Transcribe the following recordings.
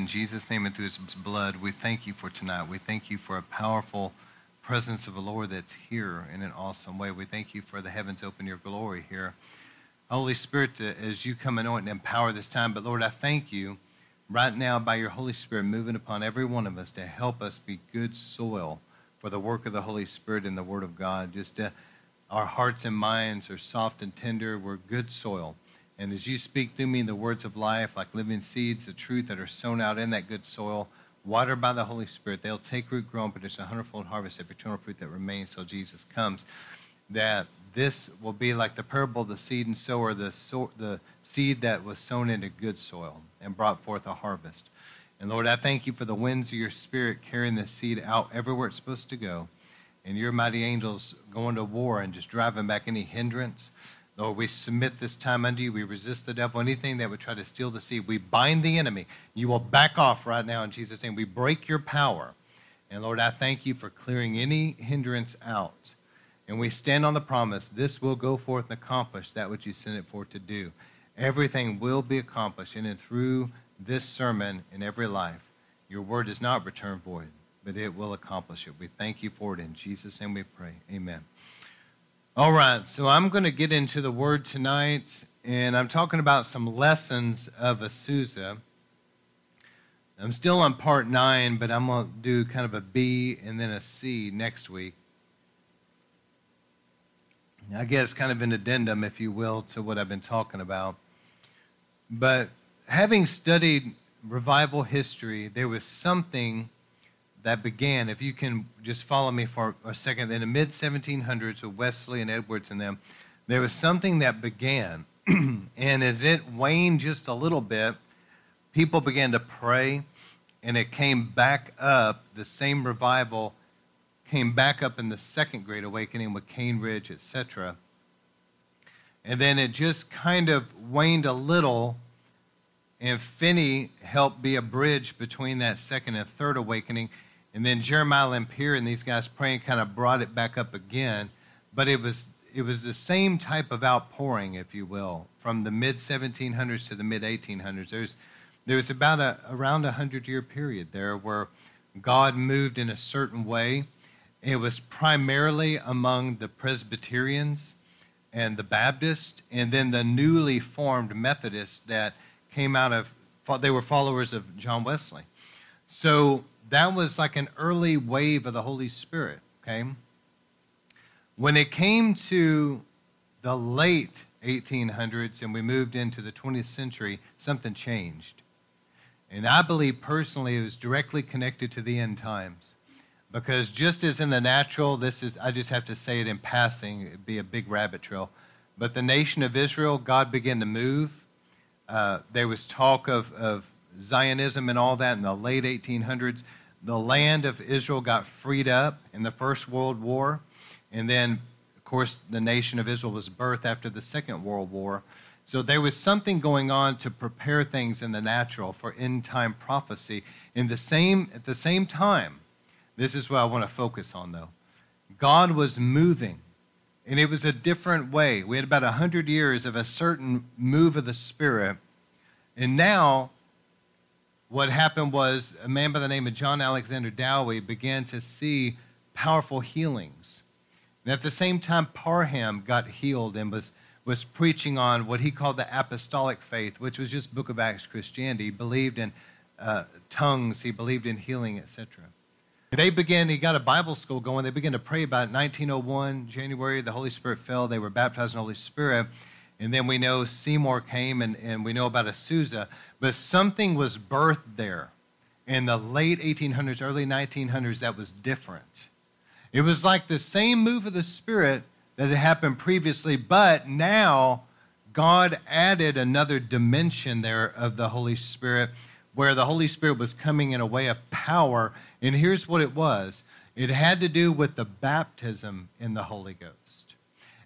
In Jesus' name and through his blood, we thank you for tonight. We thank you for a powerful presence of the Lord that's here in an awesome way. We thank you for the heavens open your glory here. Holy Spirit, uh, as you come anoint and empower this time, but Lord, I thank you right now by your Holy Spirit moving upon every one of us to help us be good soil for the work of the Holy Spirit and the Word of God. Just our hearts and minds are soft and tender. We're good soil. And as you speak through me the words of life, like living seeds, the truth that are sown out in that good soil, watered by the Holy Spirit, they'll take root, grow, and produce a hundredfold harvest of eternal fruit that remains till Jesus comes. That this will be like the parable of the seed and sower, the, so, the seed that was sown into good soil and brought forth a harvest. And Lord, I thank you for the winds of your spirit carrying the seed out everywhere it's supposed to go. And your mighty angels going to war and just driving back any hindrance Lord, we submit this time unto you. We resist the devil. Anything that would try to steal the seed, we bind the enemy. You will back off right now in Jesus' name. We break your power. And Lord, I thank you for clearing any hindrance out. And we stand on the promise this will go forth and accomplish that which you sent it forth to do. Everything will be accomplished in and through this sermon in every life. Your word does not return void, but it will accomplish it. We thank you for it. In Jesus' name we pray. Amen. All right, so I'm going to get into the word tonight, and I'm talking about some lessons of Azusa. I'm still on part nine, but I'm going to do kind of a B and then a C next week. I guess kind of an addendum, if you will, to what I've been talking about. But having studied revival history, there was something that began, if you can just follow me for a second, in the mid 1700s with Wesley and Edwards and them, there was something that began. and as it waned just a little bit, people began to pray, and it came back up. The same revival came back up in the Second Great Awakening with Cane Ridge, etc. And then it just kind of waned a little and Finney helped be a bridge between that second and third awakening. And then Jeremiah Lanphier and these guys praying kind of brought it back up again. But it was it was the same type of outpouring, if you will, from the mid 1700s to the mid 1800s. There's there was about a around a hundred year period there where God moved in a certain way. It was primarily among the Presbyterians and the Baptists, and then the newly formed Methodists that came out of they were followers of John Wesley. So that was like an early wave of the Holy Spirit, okay? When it came to the late 1800s and we moved into the 20th century, something changed. And I believe personally it was directly connected to the end times. Because just as in the natural, this is, I just have to say it in passing, it'd be a big rabbit trail. But the nation of Israel, God began to move. Uh, there was talk of, of Zionism and all that in the late 1800s the land of Israel got freed up in the First World War. And then, of course, the nation of Israel was birthed after the Second World War. So there was something going on to prepare things in the natural for end time prophecy. In the same, at the same time, this is what I want to focus on though. God was moving, and it was a different way. We had about 100 years of a certain move of the Spirit, and now what happened was a man by the name of John Alexander Dowie began to see powerful healings. And at the same time, Parham got healed and was, was preaching on what he called the apostolic faith, which was just Book of Acts Christianity. He believed in uh, tongues, he believed in healing, etc. They began, he got a Bible school going. They began to pray about it. 1901, January, the Holy Spirit fell. They were baptized in the Holy Spirit. And then we know Seymour came and, and we know about Azusa. But something was birthed there in the late 1800s, early 1900s that was different. It was like the same move of the Spirit that had happened previously, but now God added another dimension there of the Holy Spirit where the Holy Spirit was coming in a way of power. And here's what it was it had to do with the baptism in the Holy Ghost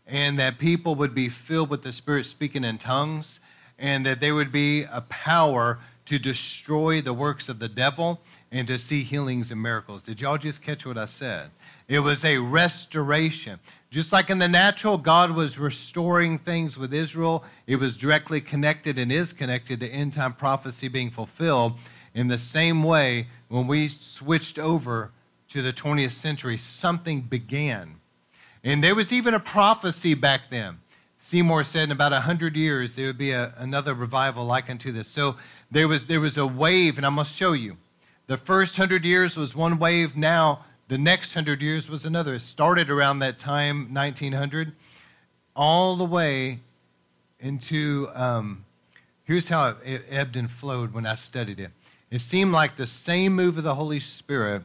and that people would be filled with the Spirit speaking in tongues, and that there would be a power to destroy the works of the devil and to see healings and miracles. Did y'all just catch what I said? It was a restoration. Just like in the natural, God was restoring things with Israel, it was directly connected and is connected to end time prophecy being fulfilled. In the same way, when we switched over to the 20th century, something began. And there was even a prophecy back then. Seymour said in about 100 years there would be a, another revival like unto this. So there was, there was a wave, and I must show you. The first 100 years was one wave. Now the next 100 years was another. It started around that time, 1900, all the way into, um, here's how it, it ebbed and flowed when I studied it. It seemed like the same move of the Holy Spirit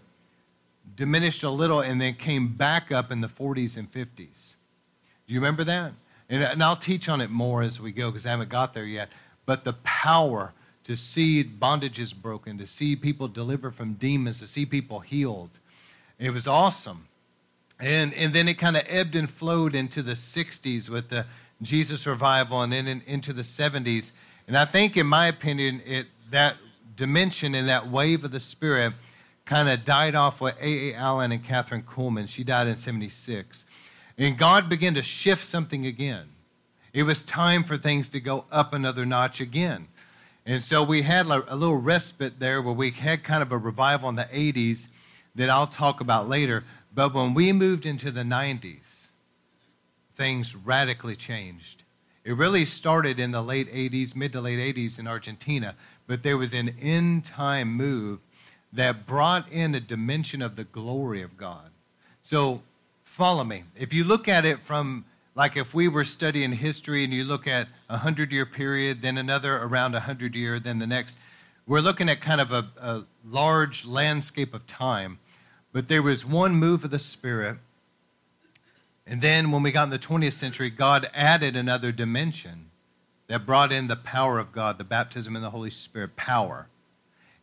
diminished a little and then came back up in the 40s and 50s. Do you remember that? And, and I'll teach on it more as we go because I haven't got there yet. But the power to see bondages broken, to see people delivered from demons, to see people healed. It was awesome. And, and then it kind of ebbed and flowed into the 60s with the Jesus revival and then in, into the 70s. And I think, in my opinion, it, that dimension and that wave of the Spirit – kind of died off with A.A. Allen and Kathryn Kuhlman. She died in 76. And God began to shift something again. It was time for things to go up another notch again. And so we had a little respite there where we had kind of a revival in the 80s that I'll talk about later. But when we moved into the 90s, things radically changed. It really started in the late 80s, mid to late 80s in Argentina, but there was an end time move that brought in a dimension of the glory of God. So follow me. If you look at it from like if we were studying history and you look at a hundred year period, then another around a hundred year, then the next, we're looking at kind of a, a large landscape of time. But there was one move of the Spirit. And then when we got in the 20th century, God added another dimension that brought in the power of God, the baptism in the Holy Spirit power.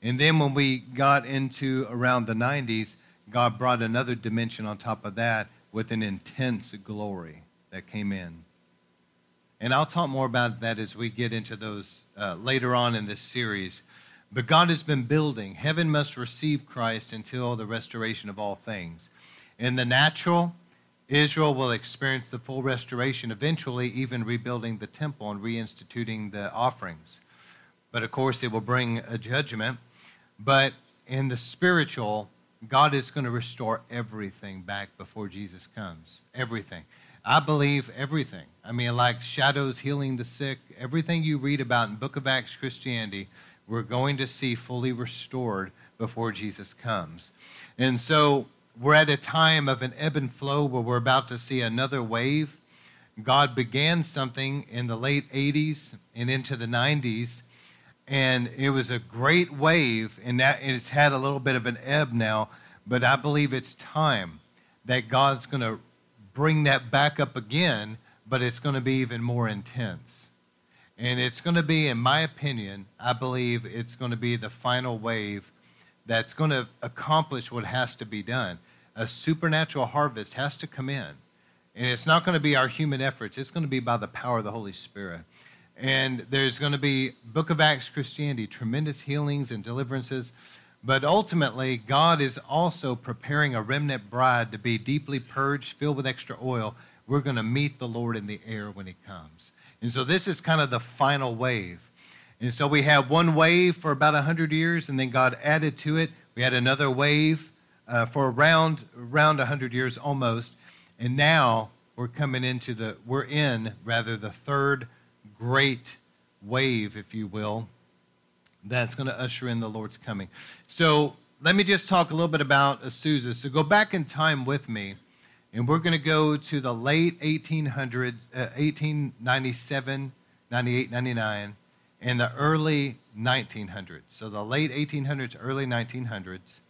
And then when we got into around the 90s, God brought another dimension on top of that with an intense glory that came in. And I'll talk more about that as we get into those uh, later on in this series. But God has been building. Heaven must receive Christ until the restoration of all things. In the natural, Israel will experience the full restoration, eventually, even rebuilding the temple and reinstituting the offerings. But of course, it will bring a judgment but in the spiritual, God is going to restore everything back before Jesus comes. Everything. I believe everything. I mean, like shadows healing the sick, everything you read about in Book of Acts Christianity, we're going to see fully restored before Jesus comes. And so we're at a time of an ebb and flow where we're about to see another wave. God began something in the late 80s and into the 90s and it was a great wave and that it's had a little bit of an ebb now but i believe it's time that god's going to bring that back up again but it's going to be even more intense and it's going to be in my opinion i believe it's going to be the final wave that's going to accomplish what has to be done a supernatural harvest has to come in and it's not going to be our human efforts it's going to be by the power of the holy spirit and there's going to be Book of Acts Christianity, tremendous healings and deliverances. But ultimately, God is also preparing a remnant bride to be deeply purged, filled with extra oil. We're going to meet the Lord in the air when He comes. And so this is kind of the final wave. And so we have one wave for about 100 years, and then God added to it. We had another wave uh, for around, around 100 years almost. And now we're coming into the, we're in rather the third great wave, if you will, that's going to usher in the Lord's coming. So let me just talk a little bit about Azusa. So go back in time with me, and we're going to go to the late 1800s, uh, 1897, 98, 99, and the early 1900s. So the late 1800s, early 1900s.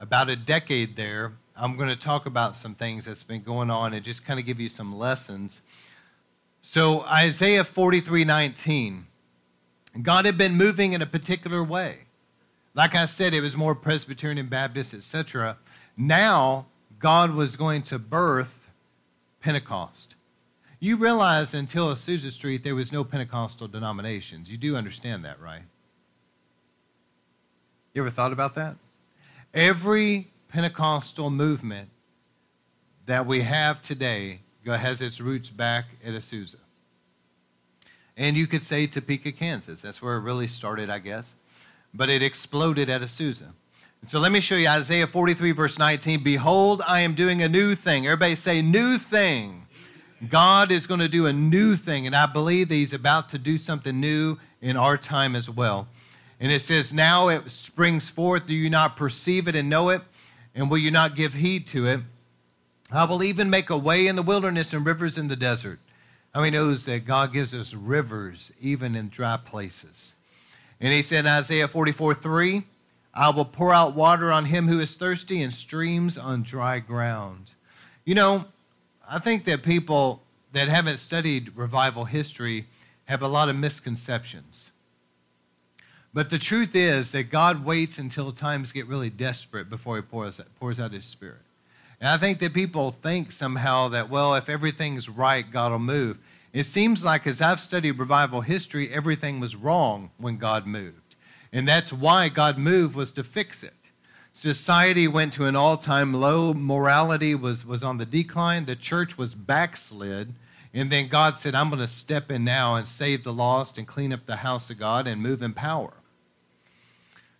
About a decade there, I'm going to talk about some things that's been going on and just kind of give you some lessons so Isaiah 43 19, God had been moving in a particular way. Like I said, it was more Presbyterian and Baptist, etc. Now, God was going to birth Pentecost. You realize until Azusa Street there was no Pentecostal denominations. You do understand that, right? You ever thought about that? Every Pentecostal movement that we have today has its roots back at Azusa. And you could say Topeka, Kansas. That's where it really started, I guess. But it exploded at Azusa. So let me show you Isaiah 43, verse 19. Behold, I am doing a new thing. Everybody say, new thing. God is going to do a new thing, and I believe that He's about to do something new in our time as well. And it says, Now it springs forth. Do you not perceive it and know it? And will you not give heed to it? I will even make a way in the wilderness and rivers in the desert. How many knows that God gives us rivers even in dry places? And he said in Isaiah 44 3, I will pour out water on him who is thirsty and streams on dry ground. You know, I think that people that haven't studied revival history have a lot of misconceptions. But the truth is that God waits until times get really desperate before he pours, pours out his spirit. And I think that people think somehow that, well, if everything's right, God will move. It seems like, as I've studied revival history, everything was wrong when God moved. And that's why God moved, was to fix it. Society went to an all time low, morality was, was on the decline, the church was backslid. And then God said, I'm going to step in now and save the lost and clean up the house of God and move in power.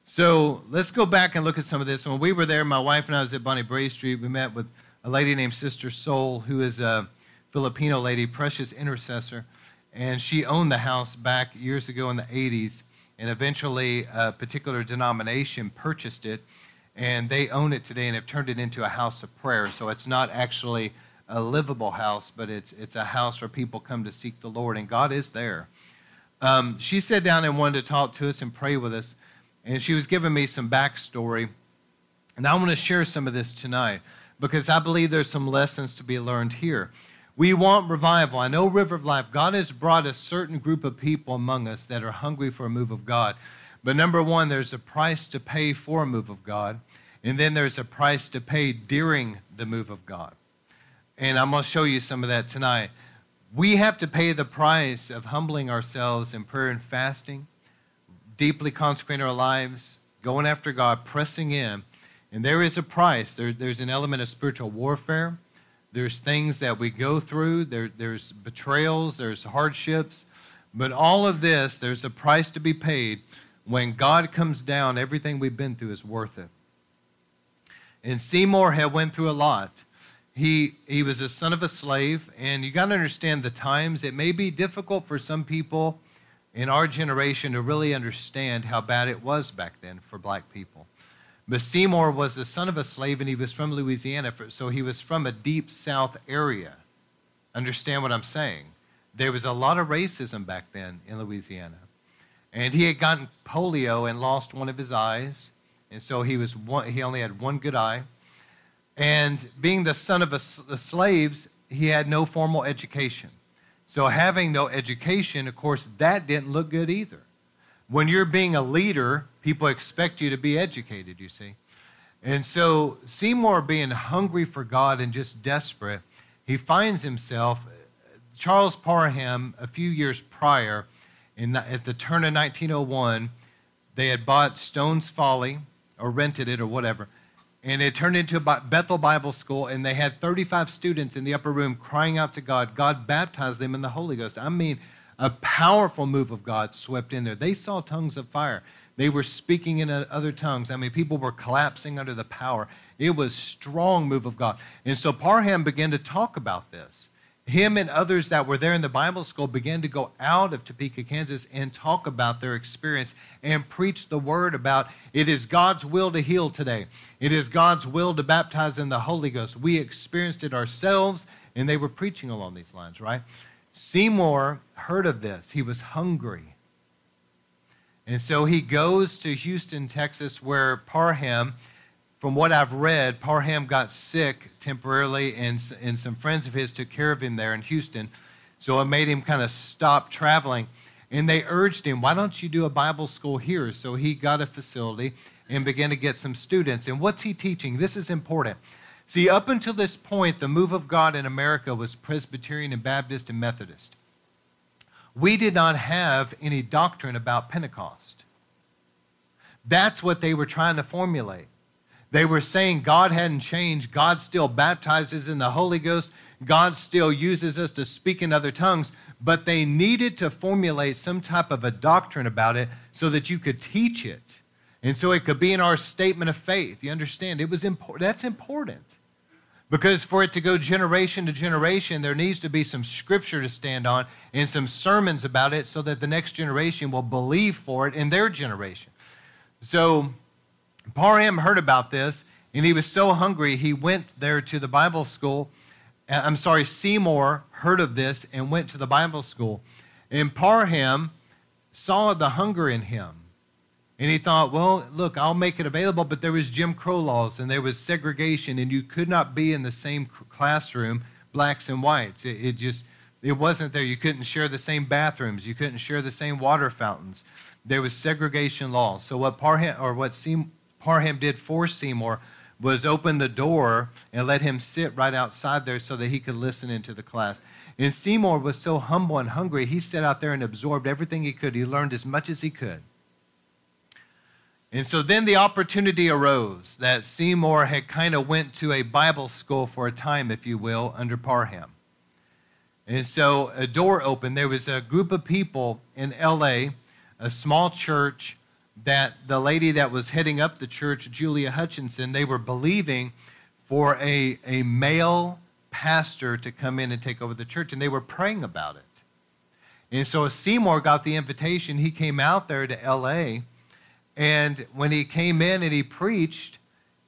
So let's go back and look at some of this. When we were there, my wife and I was at Bonnie Street. We met with a lady named Sister Soul, who is a Filipino lady, precious intercessor. And she owned the house back years ago in the 80s. And eventually, a particular denomination purchased it. And they own it today and have turned it into a house of prayer. So it's not actually a livable house, but it's, it's a house where people come to seek the Lord. And God is there. Um, she sat down and wanted to talk to us and pray with us and she was giving me some backstory. And I want to share some of this tonight because I believe there's some lessons to be learned here. We want revival. I know River of Life, God has brought a certain group of people among us that are hungry for a move of God. But number one, there's a price to pay for a move of God. And then there's a price to pay during the move of God. And I'm going to show you some of that tonight. We have to pay the price of humbling ourselves in prayer and fasting deeply consecrating our lives, going after God, pressing in. And there is a price. There, there's an element of spiritual warfare. There's things that we go through. There, there's betrayals. There's hardships. But all of this, there's a price to be paid. When God comes down, everything we've been through is worth it. And Seymour had went through a lot. He, he was a son of a slave, and you got to understand the times. It may be difficult for some people in our generation to really understand how bad it was back then for black people. But Seymour was the son of a slave and he was from Louisiana, so he was from a deep south area. Understand what I'm saying? There was a lot of racism back then in Louisiana. And he had gotten polio and lost one of his eyes. And so he, was one, he only had one good eye. And being the son of a, the slaves, he had no formal education. So, having no education, of course, that didn't look good either. When you're being a leader, people expect you to be educated, you see. And so, Seymour being hungry for God and just desperate, he finds himself. Charles Parham, a few years prior, in, at the turn of 1901, they had bought Stone's Folly or rented it or whatever and it turned into a Bethel Bible School, and they had 35 students in the upper room crying out to God. God baptized them in the Holy Ghost. I mean, a powerful move of God swept in there. They saw tongues of fire. They were speaking in other tongues. I mean, people were collapsing under the power. It was strong move of God. And so Parham began to talk about this him and others that were there in the Bible school began to go out of Topeka, Kansas, and talk about their experience and preach the word about it is God's will to heal today. It is God's will to baptize in the Holy Ghost. We experienced it ourselves, and they were preaching along these lines, right? Seymour heard of this. He was hungry. And so he goes to Houston, Texas, where Parham from what I've read, Parham got sick temporarily, and, and some friends of his took care of him there in Houston. So it made him kind of stop traveling. And they urged him, why don't you do a Bible school here? So he got a facility and began to get some students. And what's he teaching? This is important. See, up until this point, the move of God in America was Presbyterian and Baptist and Methodist. We did not have any doctrine about Pentecost. That's what they were trying to formulate. They were saying God hadn't changed. God still baptizes in the Holy Ghost. God still uses us to speak in other tongues. But they needed to formulate some type of a doctrine about it so that you could teach it. And so it could be in our statement of faith. You understand? It was important. That's important. Because for it to go generation to generation, there needs to be some scripture to stand on and some sermons about it so that the next generation will believe for it in their generation. So Parham heard about this and he was so hungry, he went there to the Bible school. Uh, I'm sorry, Seymour heard of this and went to the Bible school. And Parham saw the hunger in him. And he thought, well, look, I'll make it available, but there was Jim Crow laws and there was segregation, and you could not be in the same classroom, blacks and whites. It, it just, it wasn't there. You couldn't share the same bathrooms. You couldn't share the same water fountains. There was segregation laws. So what Parham, or what Parham did for Seymour was open the door and let him sit right outside there so that he could listen into the class. And Seymour was so humble and hungry, he sat out there and absorbed everything he could. He learned as much as he could. And so then the opportunity arose that Seymour had kind of went to a Bible school for a time, if you will, under Parham. And so a door opened. There was a group of people in LA, a small church, that the lady that was heading up the church, Julia Hutchinson, they were believing for a, a male pastor to come in and take over the church, and they were praying about it. And so Seymour got the invitation. He came out there to LA and when he came in and he preached,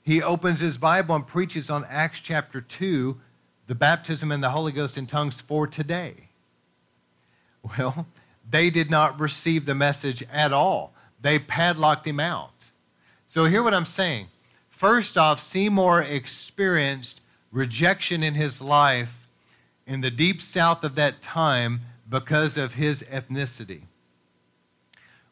he opens his Bible and preaches on Acts chapter 2, the baptism in the Holy Ghost in tongues for today. Well, they did not receive the message at all. They padlocked him out. So, hear what I'm saying. First off, Seymour experienced rejection in his life in the deep south of that time because of his ethnicity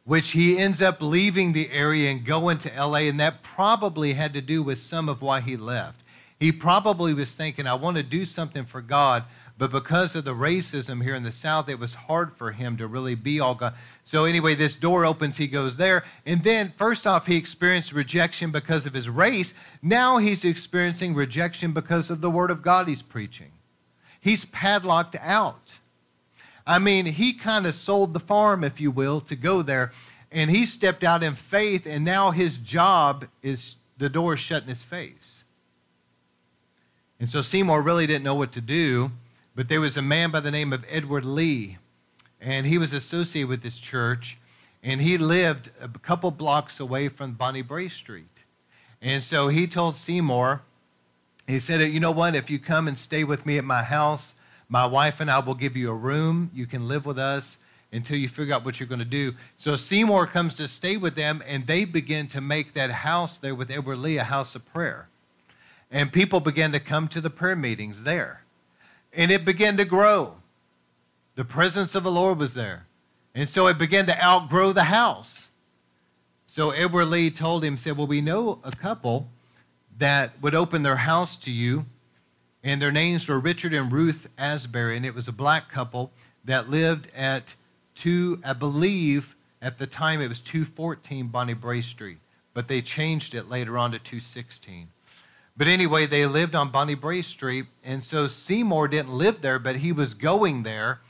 which he ends up leaving the area and going to LA, and that probably had to do with some of why he left. He probably was thinking, I want to do something for God, but because of the racism here in the South, it was hard for him to really be all God. So, anyway, this door opens, he goes there. And then, first off, he experienced rejection because of his race. Now he's experiencing rejection because of the word of God he's preaching. He's padlocked out. I mean, he kind of sold the farm, if you will, to go there. And he stepped out in faith, and now his job is the door is shut in his face. And so Seymour really didn't know what to do, but there was a man by the name of Edward Lee, and he was associated with this church, and he lived a couple blocks away from Bonnie Brae Street. And so he told Seymour, he said, You know what? If you come and stay with me at my house, my wife and I will give you a room. You can live with us until you figure out what you're going to do. So Seymour comes to stay with them, and they begin to make that house there with Edward Lee a house of prayer. And people began to come to the prayer meetings there. And it began to grow. The presence of the Lord was there. And so it began to outgrow the house. So Edward Lee told him, said, Well, we know a couple that would open their house to you and their names were Richard and Ruth Asbury, and it was a black couple that lived at two, I believe at the time it was 214 Bonnie Brae Street, but they changed it later on to 216. But anyway, they lived on Bonnie Brae Street, and so Seymour didn't live there, but he was going there,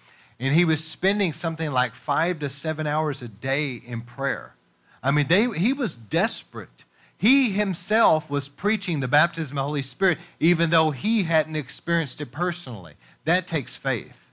and he was spending something like five to seven hours a day in prayer. I mean, they, he was desperate he himself was preaching the baptism of the Holy Spirit, even though he hadn't experienced it personally. That takes faith.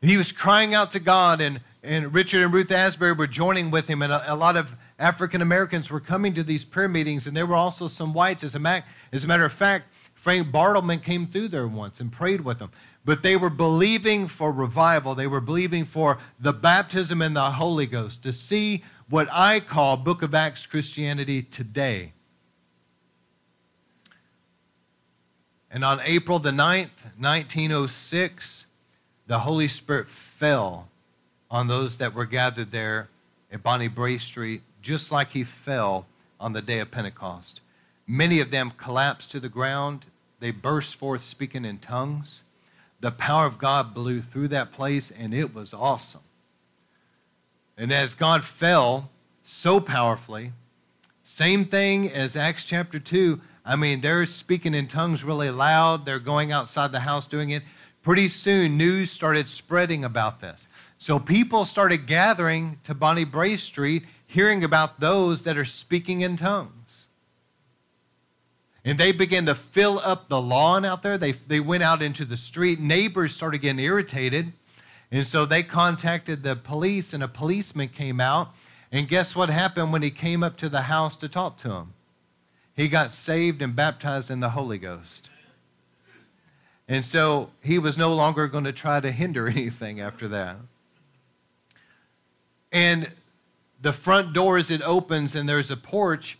He was crying out to God, and, and Richard and Ruth Asbury were joining with him, and a, a lot of African Americans were coming to these prayer meetings, and there were also some whites. As a, as a matter of fact, Frank Bartleman came through there once and prayed with them. But they were believing for revival. They were believing for the baptism in the Holy Ghost, to see what I call Book of Acts Christianity today. And on April the 9th, 1906, the Holy Spirit fell on those that were gathered there at Bonnie Brae Street, just like he fell on the day of Pentecost. Many of them collapsed to the ground. They burst forth speaking in tongues. The power of God blew through that place, and it was awesome. And as God fell so powerfully, Same thing as Acts chapter 2. I mean, they're speaking in tongues really loud. They're going outside the house doing it. Pretty soon, news started spreading about this. So people started gathering to Bonnie Brae Street, hearing about those that are speaking in tongues. And they began to fill up the lawn out there. They, they went out into the street. Neighbors started getting irritated. And so they contacted the police, and a policeman came out. And guess what happened when he came up to the house to talk to him? He got saved and baptized in the Holy Ghost. And so he was no longer going to try to hinder anything after that. And the front door, as it opens and there's a porch,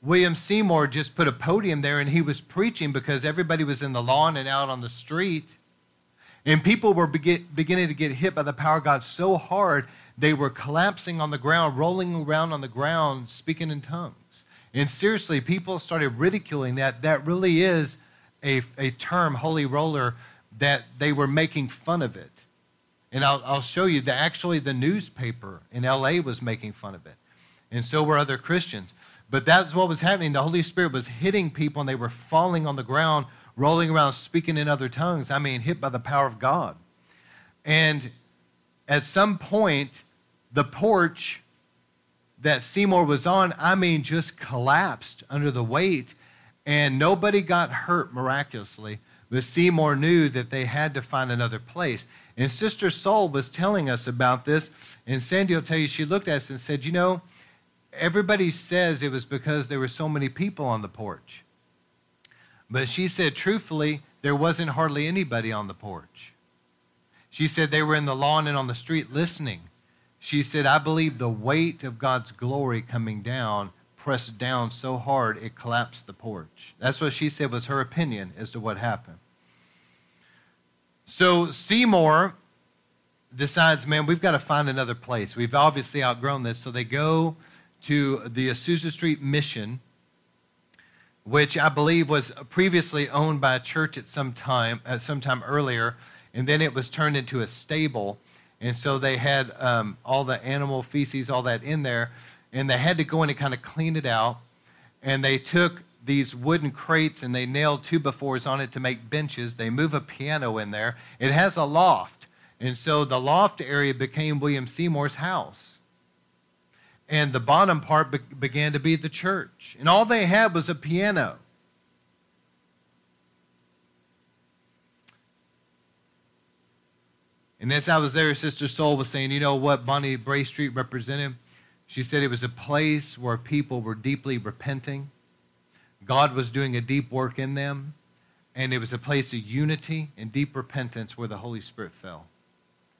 William Seymour just put a podium there and he was preaching because everybody was in the lawn and out on the street. And people were beginning to get hit by the power of God so hard, they were collapsing on the ground, rolling around on the ground, speaking in tongues. And seriously, people started ridiculing that. That really is a, a term, holy roller, that they were making fun of it. And I'll, I'll show you that actually the newspaper in LA was making fun of it. And so were other Christians. But that's what was happening. The Holy Spirit was hitting people and they were falling on the ground, rolling around, speaking in other tongues. I mean, hit by the power of God. And at some point, the porch that Seymour was on, I mean, just collapsed under the weight and nobody got hurt miraculously. But Seymour knew that they had to find another place. And Sister Soul was telling us about this. And Sandy will tell you, she looked at us and said, You know, everybody says it was because there were so many people on the porch. But she said, truthfully, there wasn't hardly anybody on the porch. She said they were in the lawn and on the street listening. She said, I believe the weight of God's glory coming down pressed down so hard it collapsed the porch. That's what she said was her opinion as to what happened. So Seymour decides, man, we've got to find another place. We've obviously outgrown this. So they go to the Azusa Street Mission, which I believe was previously owned by a church at some time, at some time earlier, and then it was turned into a stable. And so they had um, all the animal feces, all that in there and they had to go in and kind of clean it out. And they took these wooden crates and they nailed two-by-fours on it to make benches. They move a piano in there. It has a loft. And so the loft area became William Seymour's house. And the bottom part be- began to be the church. And all they had was a piano. And as I was there, Sister Soul was saying, you know what Bonnie Brae Street represented? She said it was a place where people were deeply repenting. God was doing a deep work in them. And it was a place of unity and deep repentance where the Holy Spirit fell.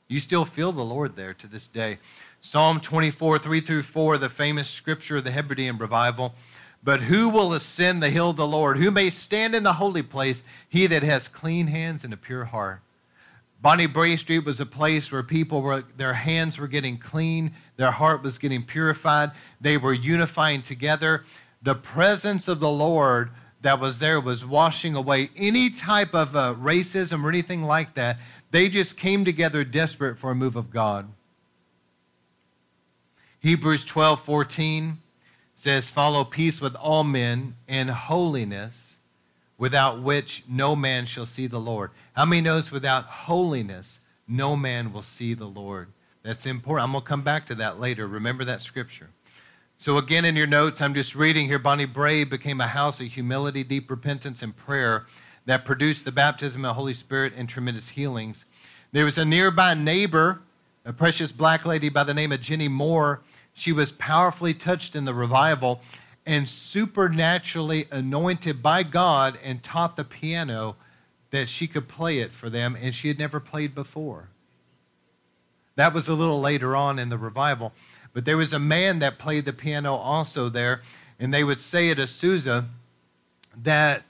You still feel the Lord there to this day. Psalm 24, 3 through 4, the famous scripture of the Hebridean revival. But who will ascend the hill of the Lord? Who may stand in the holy place? He that has clean hands and a pure heart Bonnie Brae Street was a place where people were, their hands were getting clean, their heart was getting purified, they were unifying together. The presence of the Lord that was there was washing away any type of uh, racism or anything like that. They just came together desperate for a move of God. Hebrews 12 14 says, Follow peace with all men and holiness without which no man shall see the Lord. How many knows without holiness no man will see the Lord? That's important. I'm going to come back to that later. Remember that scripture. So, again, in your notes, I'm just reading here Bonnie Brae became a house of humility, deep repentance, and prayer that produced the baptism of the Holy Spirit and tremendous healings. There was a nearby neighbor, a precious black lady by the name of Jenny Moore. She was powerfully touched in the revival and supernaturally anointed by God and taught the piano that she could play it for them, and she had never played before. That was a little later on in the revival. But there was a man that played the piano also there, and they would say at Azusa that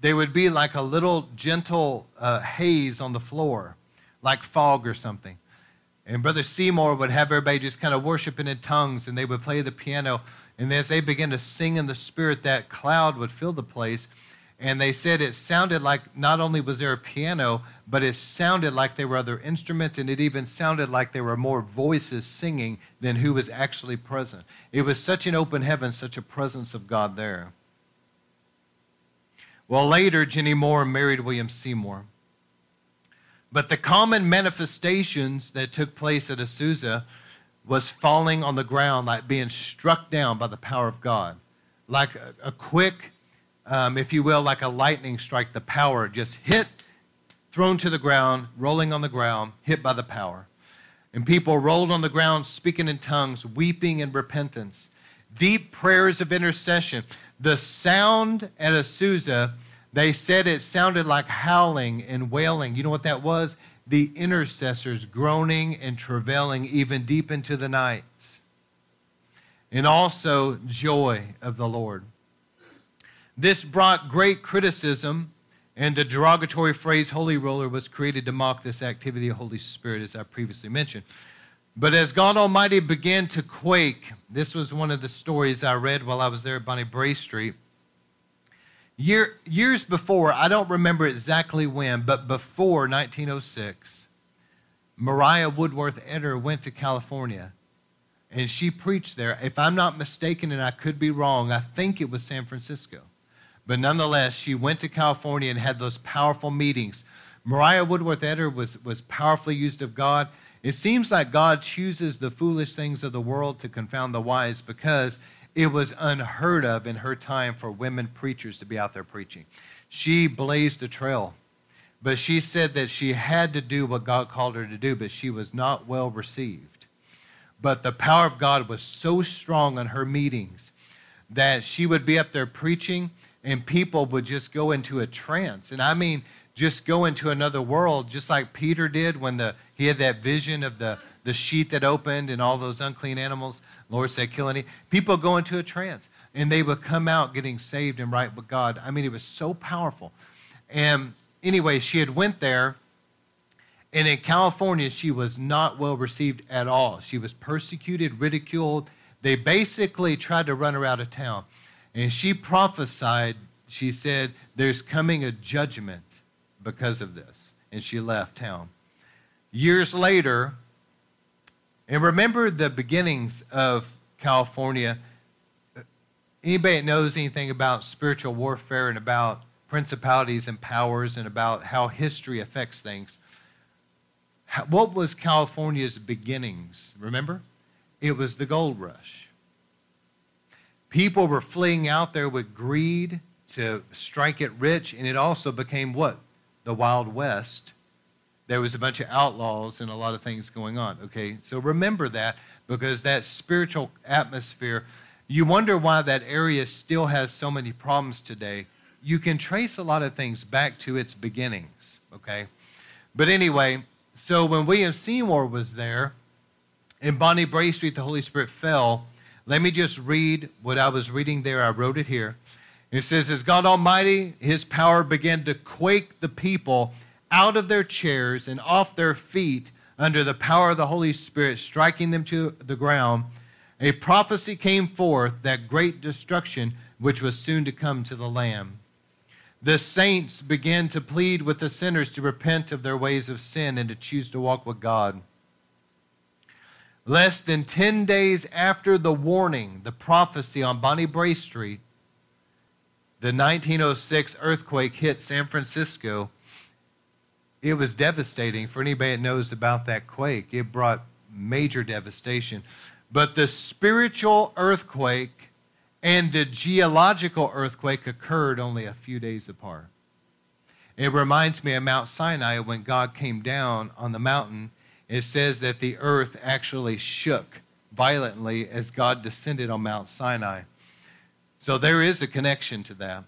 there would be like a little gentle uh, haze on the floor, like fog or something. And Brother Seymour would have everybody just kind of worshiping in tongues, and they would play the piano. And as they began to sing in the Spirit, that cloud would fill the place. And they said it sounded like not only was there a piano, but it sounded like there were other instruments, and it even sounded like there were more voices singing than who was actually present. It was such an open heaven, such a presence of God there. Well, later, Jenny Moore married William Seymour. But the common manifestations that took place at Azusa was falling on the ground, like being struck down by the power of God. Like a, a quick, um, if you will, like a lightning strike, the power just hit, thrown to the ground, rolling on the ground, hit by the power. And people rolled on the ground, speaking in tongues, weeping in repentance. Deep prayers of intercession. The sound at Azusa they said it sounded like howling and wailing. You know what that was? The intercessors groaning and travailing even deep into the night. And also joy of the Lord. This brought great criticism, and the derogatory phrase holy roller was created to mock this activity of Holy Spirit, as I previously mentioned. But as God Almighty began to quake, this was one of the stories I read while I was there at Bonnie Brae Street Year, years before, I don't remember exactly when, but before 1906, Mariah Woodworth Etter went to California and she preached there. If I'm not mistaken, and I could be wrong, I think it was San Francisco. But nonetheless, she went to California and had those powerful meetings. Mariah Woodworth Etter was, was powerfully used of God. It seems like God chooses the foolish things of the world to confound the wise because it was unheard of in her time for women preachers to be out there preaching. She blazed a trail, but she said that she had to do what God called her to do, but she was not well received. But the power of God was so strong on her meetings that she would be up there preaching and people would just go into a trance. And I mean, just go into another world, just like Peter did when the, he had that vision of the, the sheet that opened and all those unclean animals. Lord said, kill any. People go into a trance and they would come out getting saved and right with God. I mean, it was so powerful. And anyway, she had went there and in California, she was not well received at all. She was persecuted, ridiculed. They basically tried to run her out of town. And she prophesied, she said, There's coming a judgment because of this. And she left town. Years later, and remember the beginnings of California. Anybody that knows anything about spiritual warfare and about principalities and powers and about how history affects things, what was California's beginnings? Remember? It was the gold rush. People were fleeing out there with greed to strike it rich, and it also became what? The Wild West there was a bunch of outlaws and a lot of things going on. Okay, so remember that because that spiritual atmosphere, you wonder why that area still has so many problems today. You can trace a lot of things back to its beginnings. Okay, but anyway, so when William Seymour was there in Bonnie Street, the Holy Spirit fell. Let me just read what I was reading there. I wrote it here. It says, As God Almighty, his power began to quake the people out of their chairs and off their feet under the power of the Holy Spirit, striking them to the ground, a prophecy came forth that great destruction which was soon to come to the Lamb. The saints began to plead with the sinners to repent of their ways of sin and to choose to walk with God. Less than 10 days after the warning, the prophecy on Bonnie Brae Street, the 1906 earthquake hit San Francisco it was devastating for anybody that knows about that quake. It brought major devastation. But the spiritual earthquake and the geological earthquake occurred only a few days apart. It reminds me of Mount Sinai when God came down on the mountain. It says that the earth actually shook violently as God descended on Mount Sinai. So there is a connection to that.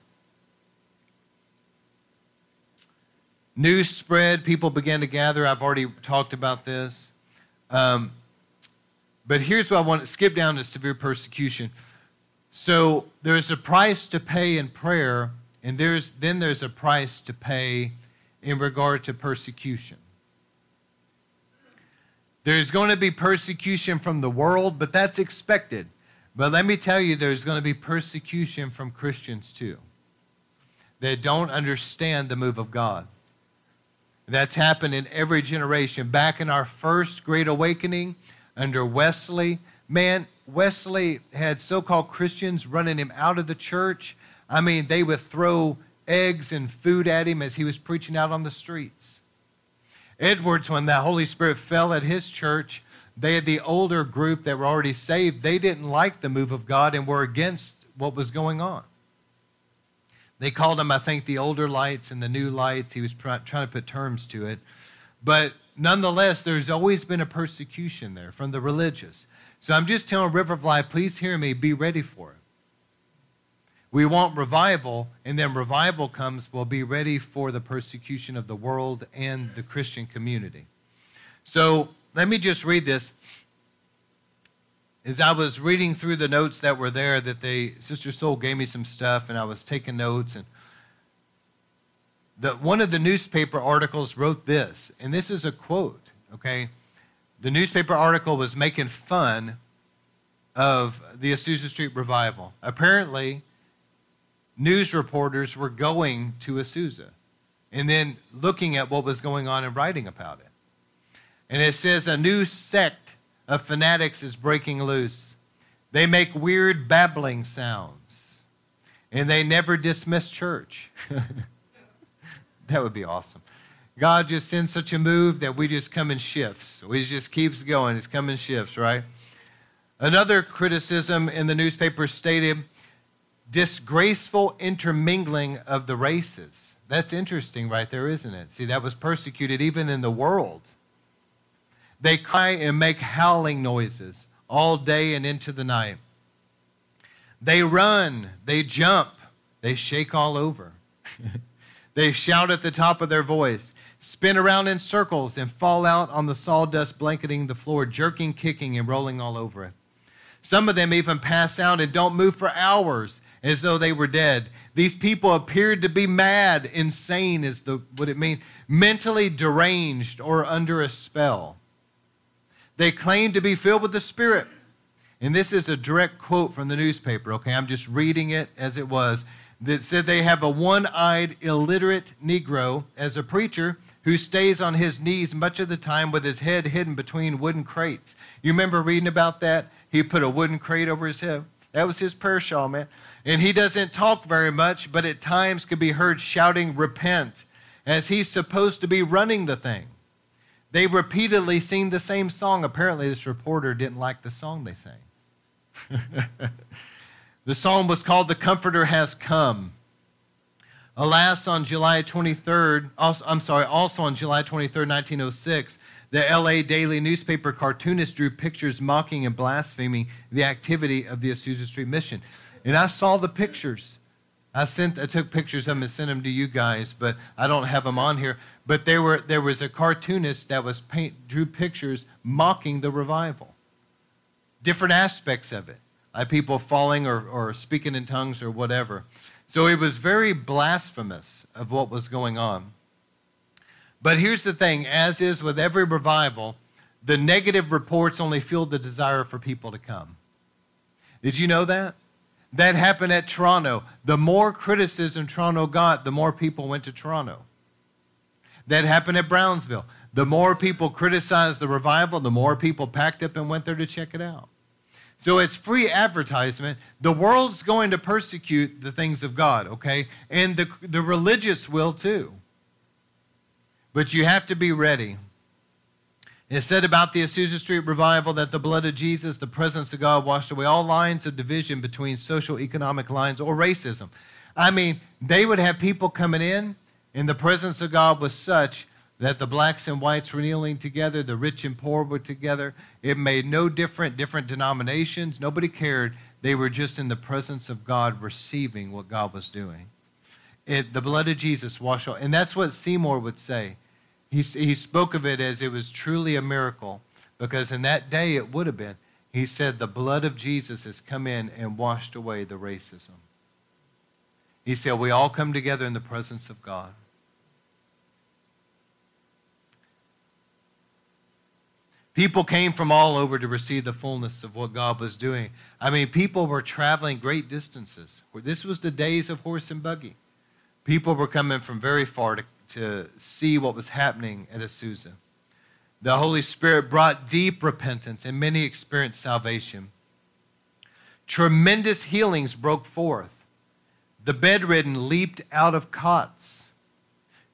News spread, people began to gather. I've already talked about this. Um, but here's what I want to skip down to severe persecution. So there's a price to pay in prayer, and there's then there's a price to pay in regard to persecution. There's going to be persecution from the world, but that's expected. But let me tell you, there's going to be persecution from Christians too. that don't understand the move of God. That's happened in every generation. Back in our first Great Awakening under Wesley, man, Wesley had so called Christians running him out of the church. I mean, they would throw eggs and food at him as he was preaching out on the streets. Edwards, when the Holy Spirit fell at his church, they had the older group that were already saved. They didn't like the move of God and were against what was going on. They called them, I think, the older lights and the new lights. He was trying to put terms to it. But nonetheless, there's always been a persecution there from the religious. So I'm just telling River of Life, please hear me, be ready for it. We want revival, and then revival comes, we'll be ready for the persecution of the world and the Christian community. So let me just read this. As I was reading through the notes that were there, that they Sister Soul gave me some stuff, and I was taking notes, and the, one of the newspaper articles wrote this, and this is a quote, okay? The newspaper article was making fun of the Azusa Street revival. Apparently, news reporters were going to Azusa and then looking at what was going on and writing about it. And it says a new sect of fanatics is breaking loose. They make weird babbling sounds, and they never dismiss church. that would be awesome. God just sends such a move that we just come in shifts. We just keeps going. It's coming shifts, right? Another criticism in the newspaper stated disgraceful intermingling of the races. That's interesting right there, isn't it? See, that was persecuted even in the world. They cry and make howling noises all day and into the night. They run, they jump, they shake all over. they shout at the top of their voice, spin around in circles, and fall out on the sawdust blanketing the floor, jerking, kicking, and rolling all over it. Some of them even pass out and don't move for hours as though they were dead. These people appeared to be mad, insane is the, what it means, mentally deranged or under a spell. They claim to be filled with the Spirit. And this is a direct quote from the newspaper, okay? I'm just reading it as it was. That said they have a one eyed, illiterate Negro as a preacher who stays on his knees much of the time with his head hidden between wooden crates. You remember reading about that? He put a wooden crate over his head. That was his prayer shawl, man. And he doesn't talk very much, but at times could be heard shouting, Repent, as he's supposed to be running the thing. They repeatedly sing the same song. Apparently, this reporter didn't like the song they sang. the song was called The Comforter Has Come. Alas, on July 23rd, also, I'm sorry, also on July 23rd, 1906, the LA Daily newspaper cartoonist drew pictures mocking and blaspheming the activity of the Azusa Street Mission. And I saw the pictures. I sent, I took pictures of them and sent them to you guys, but I don't have them on here. But there were, there was a cartoonist that was paint, drew pictures mocking the revival, different aspects of it, like people falling or, or speaking in tongues or whatever. So it was very blasphemous of what was going on. But here's the thing: as is with every revival, the negative reports only fueled the desire for people to come. Did you know that? That happened at Toronto. The more criticism Toronto got, the more people went to Toronto. That happened at Brownsville. The more people criticized the revival, the more people packed up and went there to check it out. So it's free advertisement. The world's going to persecute the things of God, okay? And the, the religious will too. But you have to be ready. It said about the Azusa Street revival that the blood of Jesus, the presence of God, washed away all lines of division between social economic lines or racism. I mean, they would have people coming in, and the presence of God was such that the blacks and whites were kneeling together, the rich and poor were together. It made no different, different denominations. Nobody cared. They were just in the presence of God, receiving what God was doing. It, the blood of Jesus washed away. And that's what Seymour would say. He, he spoke of it as it was truly a miracle because in that day it would have been. He said, The blood of Jesus has come in and washed away the racism. He said, We all come together in the presence of God. People came from all over to receive the fullness of what God was doing. I mean, people were traveling great distances. This was the days of horse and buggy People were coming from very far to, to see what was happening at Azusa. The Holy Spirit brought deep repentance, and many experienced salvation. Tremendous healings broke forth. The bedridden leaped out of cots.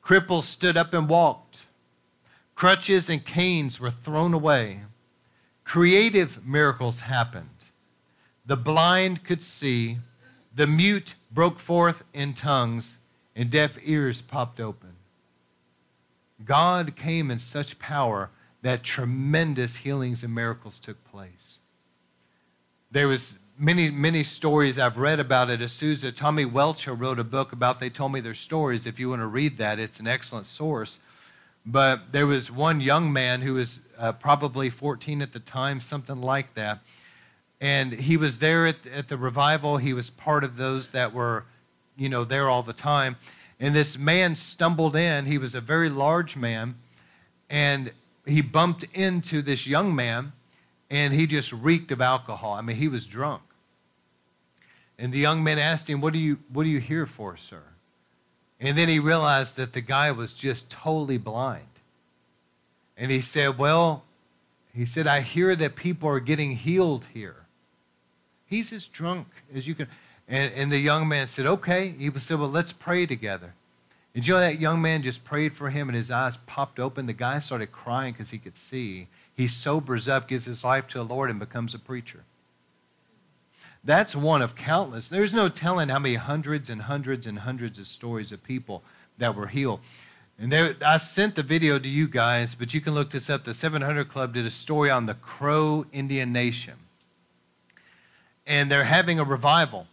Cripples stood up and walked. Crutches and canes were thrown away. Creative miracles happened. The blind could see. The mute broke forth in tongues, and deaf ears popped open. God came in such power that tremendous healings and miracles took place. There was many, many stories I've read about it. Azusa, Tommy Welchel wrote a book about They Told Me Their Stories. If you want to read that, it's an excellent source. But there was one young man who was uh, probably 14 at the time, something like that. And he was there at, at the revival. He was part of those that were, you know, there all the time. And this man stumbled in. He was a very large man. And he bumped into this young man and he just reeked of alcohol. I mean, he was drunk. And the young man asked him, What are you, what are you here for, sir? And then he realized that the guy was just totally blind. And he said, Well, he said, I hear that people are getting healed here. He's as drunk as you can. And, and the young man said, Okay. He said, Well, let's pray together. And you know that young man just prayed for him and his eyes popped open? The guy started crying because he could see. He sobers up, gives his life to the Lord, and becomes a preacher. That's one of countless. There's no telling how many hundreds and hundreds and hundreds of stories of people that were healed. And there, I sent the video to you guys, but you can look this up. The 700 Club did a story on the Crow Indian Nation. And they're having a revival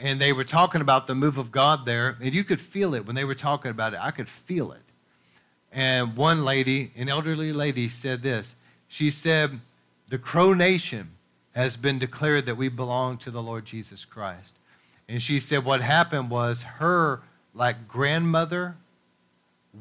and they were talking about the move of God there, and you could feel it when they were talking about it. I could feel it. And one lady, an elderly lady, said this. She said, The Crow Nation has been declared that we belong to the Lord Jesus Christ. And she said, What happened was her, like, grandmother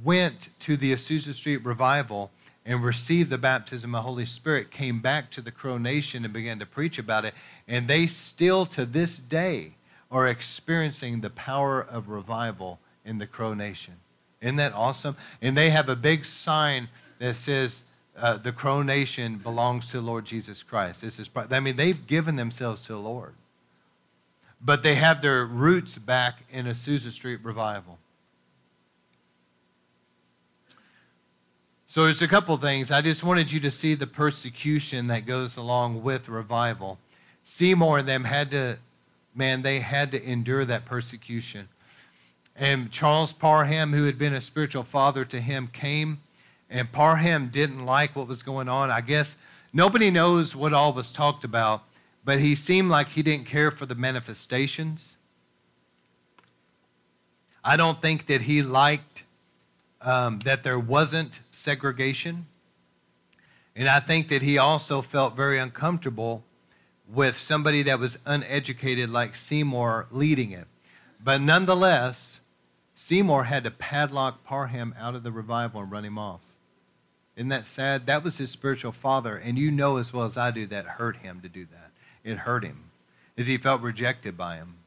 went to the Azusa Street revival and received the baptism of the Holy Spirit, came back to the Crow Nation and began to preach about it. And they still, to this day, are experiencing the power of revival in the Crow Nation. Isn't that awesome? And they have a big sign that says, uh, the Crow Nation belongs to the Lord Jesus Christ. This is, I mean, they've given themselves to the Lord. But they have their roots back in a Azusa Street revival. So there's a couple things. I just wanted you to see the persecution that goes along with revival. Seymour and them had to man, they had to endure that persecution. And Charles Parham, who had been a spiritual father to him, came, and Parham didn't like what was going on. I guess nobody knows what all was talked about, but he seemed like he didn't care for the manifestations. I don't think that he liked um, that there wasn't segregation. And I think that he also felt very uncomfortable with somebody that was uneducated like Seymour leading it. But nonetheless, Seymour had to padlock Parham out of the revival and run him off. Isn't that sad? That was his spiritual father, and you know as well as I do that hurt him to do that. It hurt him as he felt rejected by him.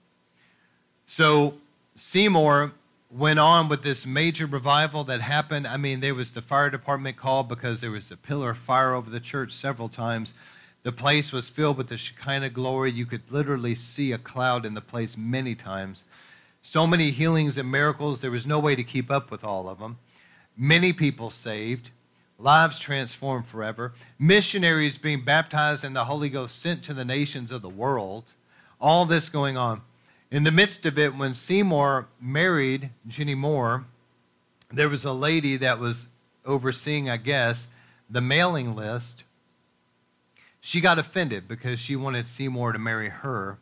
So Seymour went on with this major revival that happened. I mean, there was the fire department called because there was a pillar of fire over the church several times. The place was filled with the Shekinah glory. You could literally see a cloud in the place many times. So many healings and miracles, there was no way to keep up with all of them. Many people saved, lives transformed forever, missionaries being baptized and the Holy Ghost sent to the nations of the world. All this going on. In the midst of it, when Seymour married Jenny Moore, there was a lady that was overseeing, I guess, the mailing list she got offended because she wanted Seymour to marry her.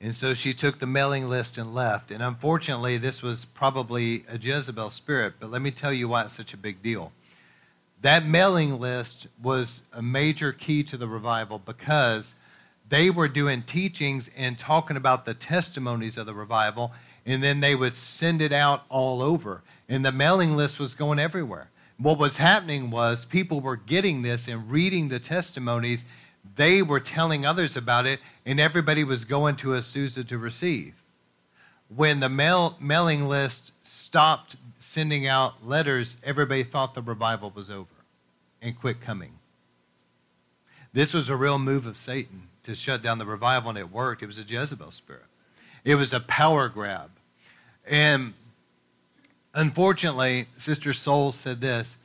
And so she took the mailing list and left. And unfortunately, this was probably a Jezebel spirit, but let me tell you why it's such a big deal. That mailing list was a major key to the revival because they were doing teachings and talking about the testimonies of the revival, and then they would send it out all over. And the mailing list was going everywhere. What was happening was people were getting this and reading the testimonies they were telling others about it, and everybody was going to Azusa to receive. when the mail, mailing list stopped sending out letters, everybody thought the revival was over and quit coming. This was a real move of Satan to shut down the revival, and it worked. It was a Jezebel spirit, it was a power grab. And unfortunately, Sister Soul said this.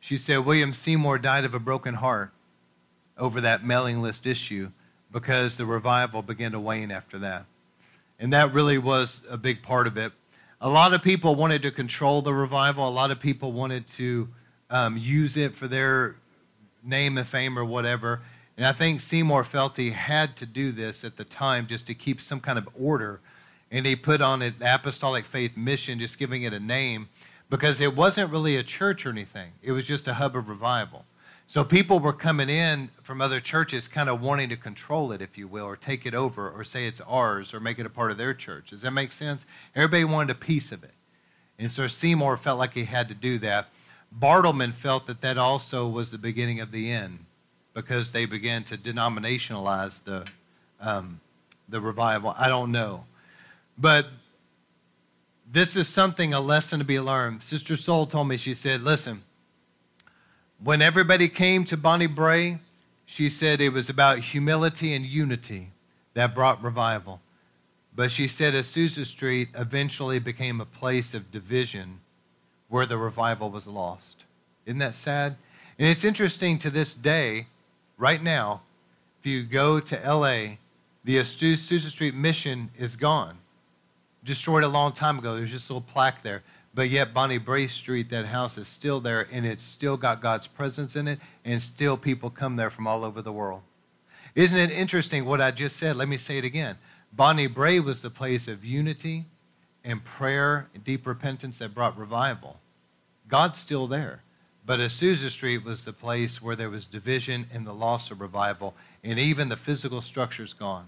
She said William Seymour died of a broken heart over that mailing list issue because the revival began to wane after that. And that really was a big part of it. A lot of people wanted to control the revival, a lot of people wanted to um, use it for their name and fame or whatever. And I think Seymour felt he had to do this at the time just to keep some kind of order. And he put on it the Apostolic Faith Mission, just giving it a name, because it wasn't really a church or anything. It was just a hub of revival. So people were coming in from other churches kind of wanting to control it, if you will, or take it over, or say it's ours, or make it a part of their church. Does that make sense? Everybody wanted a piece of it. And so Seymour felt like he had to do that. Bartleman felt that that also was the beginning of the end because they began to denominationalize the, um, the revival. I don't know. But this is something, a lesson to be learned. Sister Soul told me, she said, listen, when everybody came to Bonnie Brae, she said it was about humility and unity that brought revival. But she said Azusa Street eventually became a place of division where the revival was lost. Isn't that sad? And it's interesting to this day, right now, if you go to LA, the Azusa Street mission is gone. Destroyed a long time ago. There's just a little plaque there. But yet, Bonnie Brae Street, that house is still there, and it's still got God's presence in it, and still people come there from all over the world. Isn't it interesting what I just said? Let me say it again. Bonnie Brae was the place of unity and prayer and deep repentance that brought revival. God's still there. But Azusa Street was the place where there was division and the loss of revival, and even the physical structure's gone.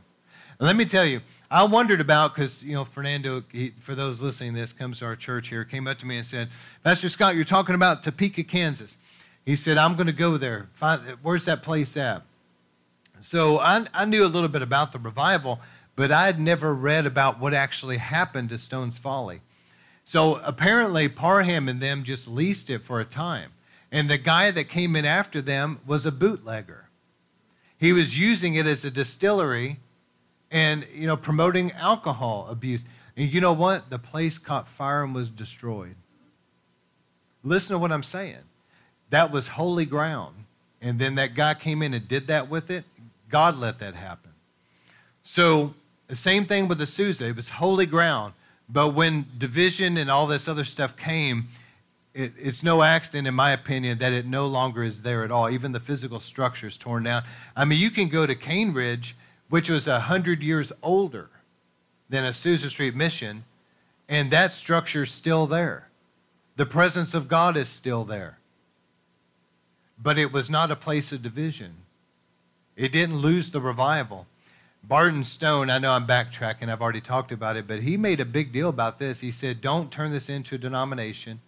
And let me tell you, I wondered about because you know Fernando, he, for those listening, this comes to our church here, came up to me and said, "Pastor Scott, you're talking about Topeka, Kansas." He said, "I'm going to go there. Find, where's that place at?" So I, I knew a little bit about the revival, but I had never read about what actually happened to Stone's Folly. So apparently, Parham and them just leased it for a time, and the guy that came in after them was a bootlegger. He was using it as a distillery and you know promoting alcohol abuse. And you know what? The place caught fire and was destroyed. Listen to what I'm saying. That was holy ground. And then that guy came in and did that with it. God let that happen. So the same thing with the Azusa. It was holy ground. But when division and all this other stuff came, it, it's no accident, in my opinion, that it no longer is there at all. Even the physical structure is torn down. I mean, you can go to Cane Ridge which was 100 years older than Azusa Street Mission, and that structure's still there. The presence of God is still there. But it was not a place of division. It didn't lose the revival. Barton Stone, I know I'm backtracking, I've already talked about it, but he made a big deal about this. He said, Don't turn this into a denomination.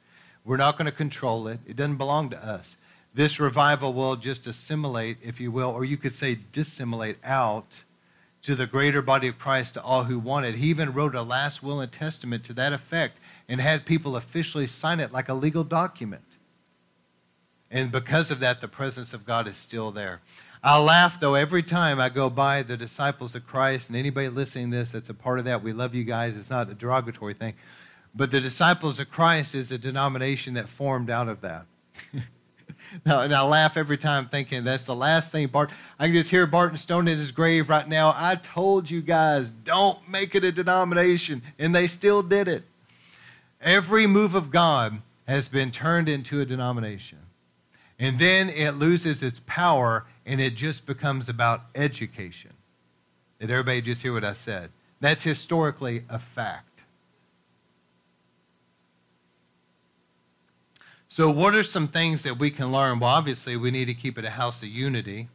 We're not going to control it, it doesn't belong to us. This revival will just assimilate, if you will, or you could say dissimilate out to the greater body of Christ to all who wanted. He even wrote a last will and testament to that effect and had people officially sign it like a legal document. And because of that, the presence of God is still there. I laugh though every time I go by the disciples of Christ and anybody listening to this that's a part of that. We love you guys. It's not a derogatory thing. But the disciples of Christ is a denomination that formed out of that. And I laugh every time thinking that's the last thing Bart. I can just hear Barton Stone in his grave right now. I told you guys, don't make it a denomination, and they still did it. Every move of God has been turned into a denomination. And then it loses its power and it just becomes about education. Did everybody just hear what I said? That's historically a fact. So, what are some things that we can learn? Well, obviously, we need to keep it a house of unity.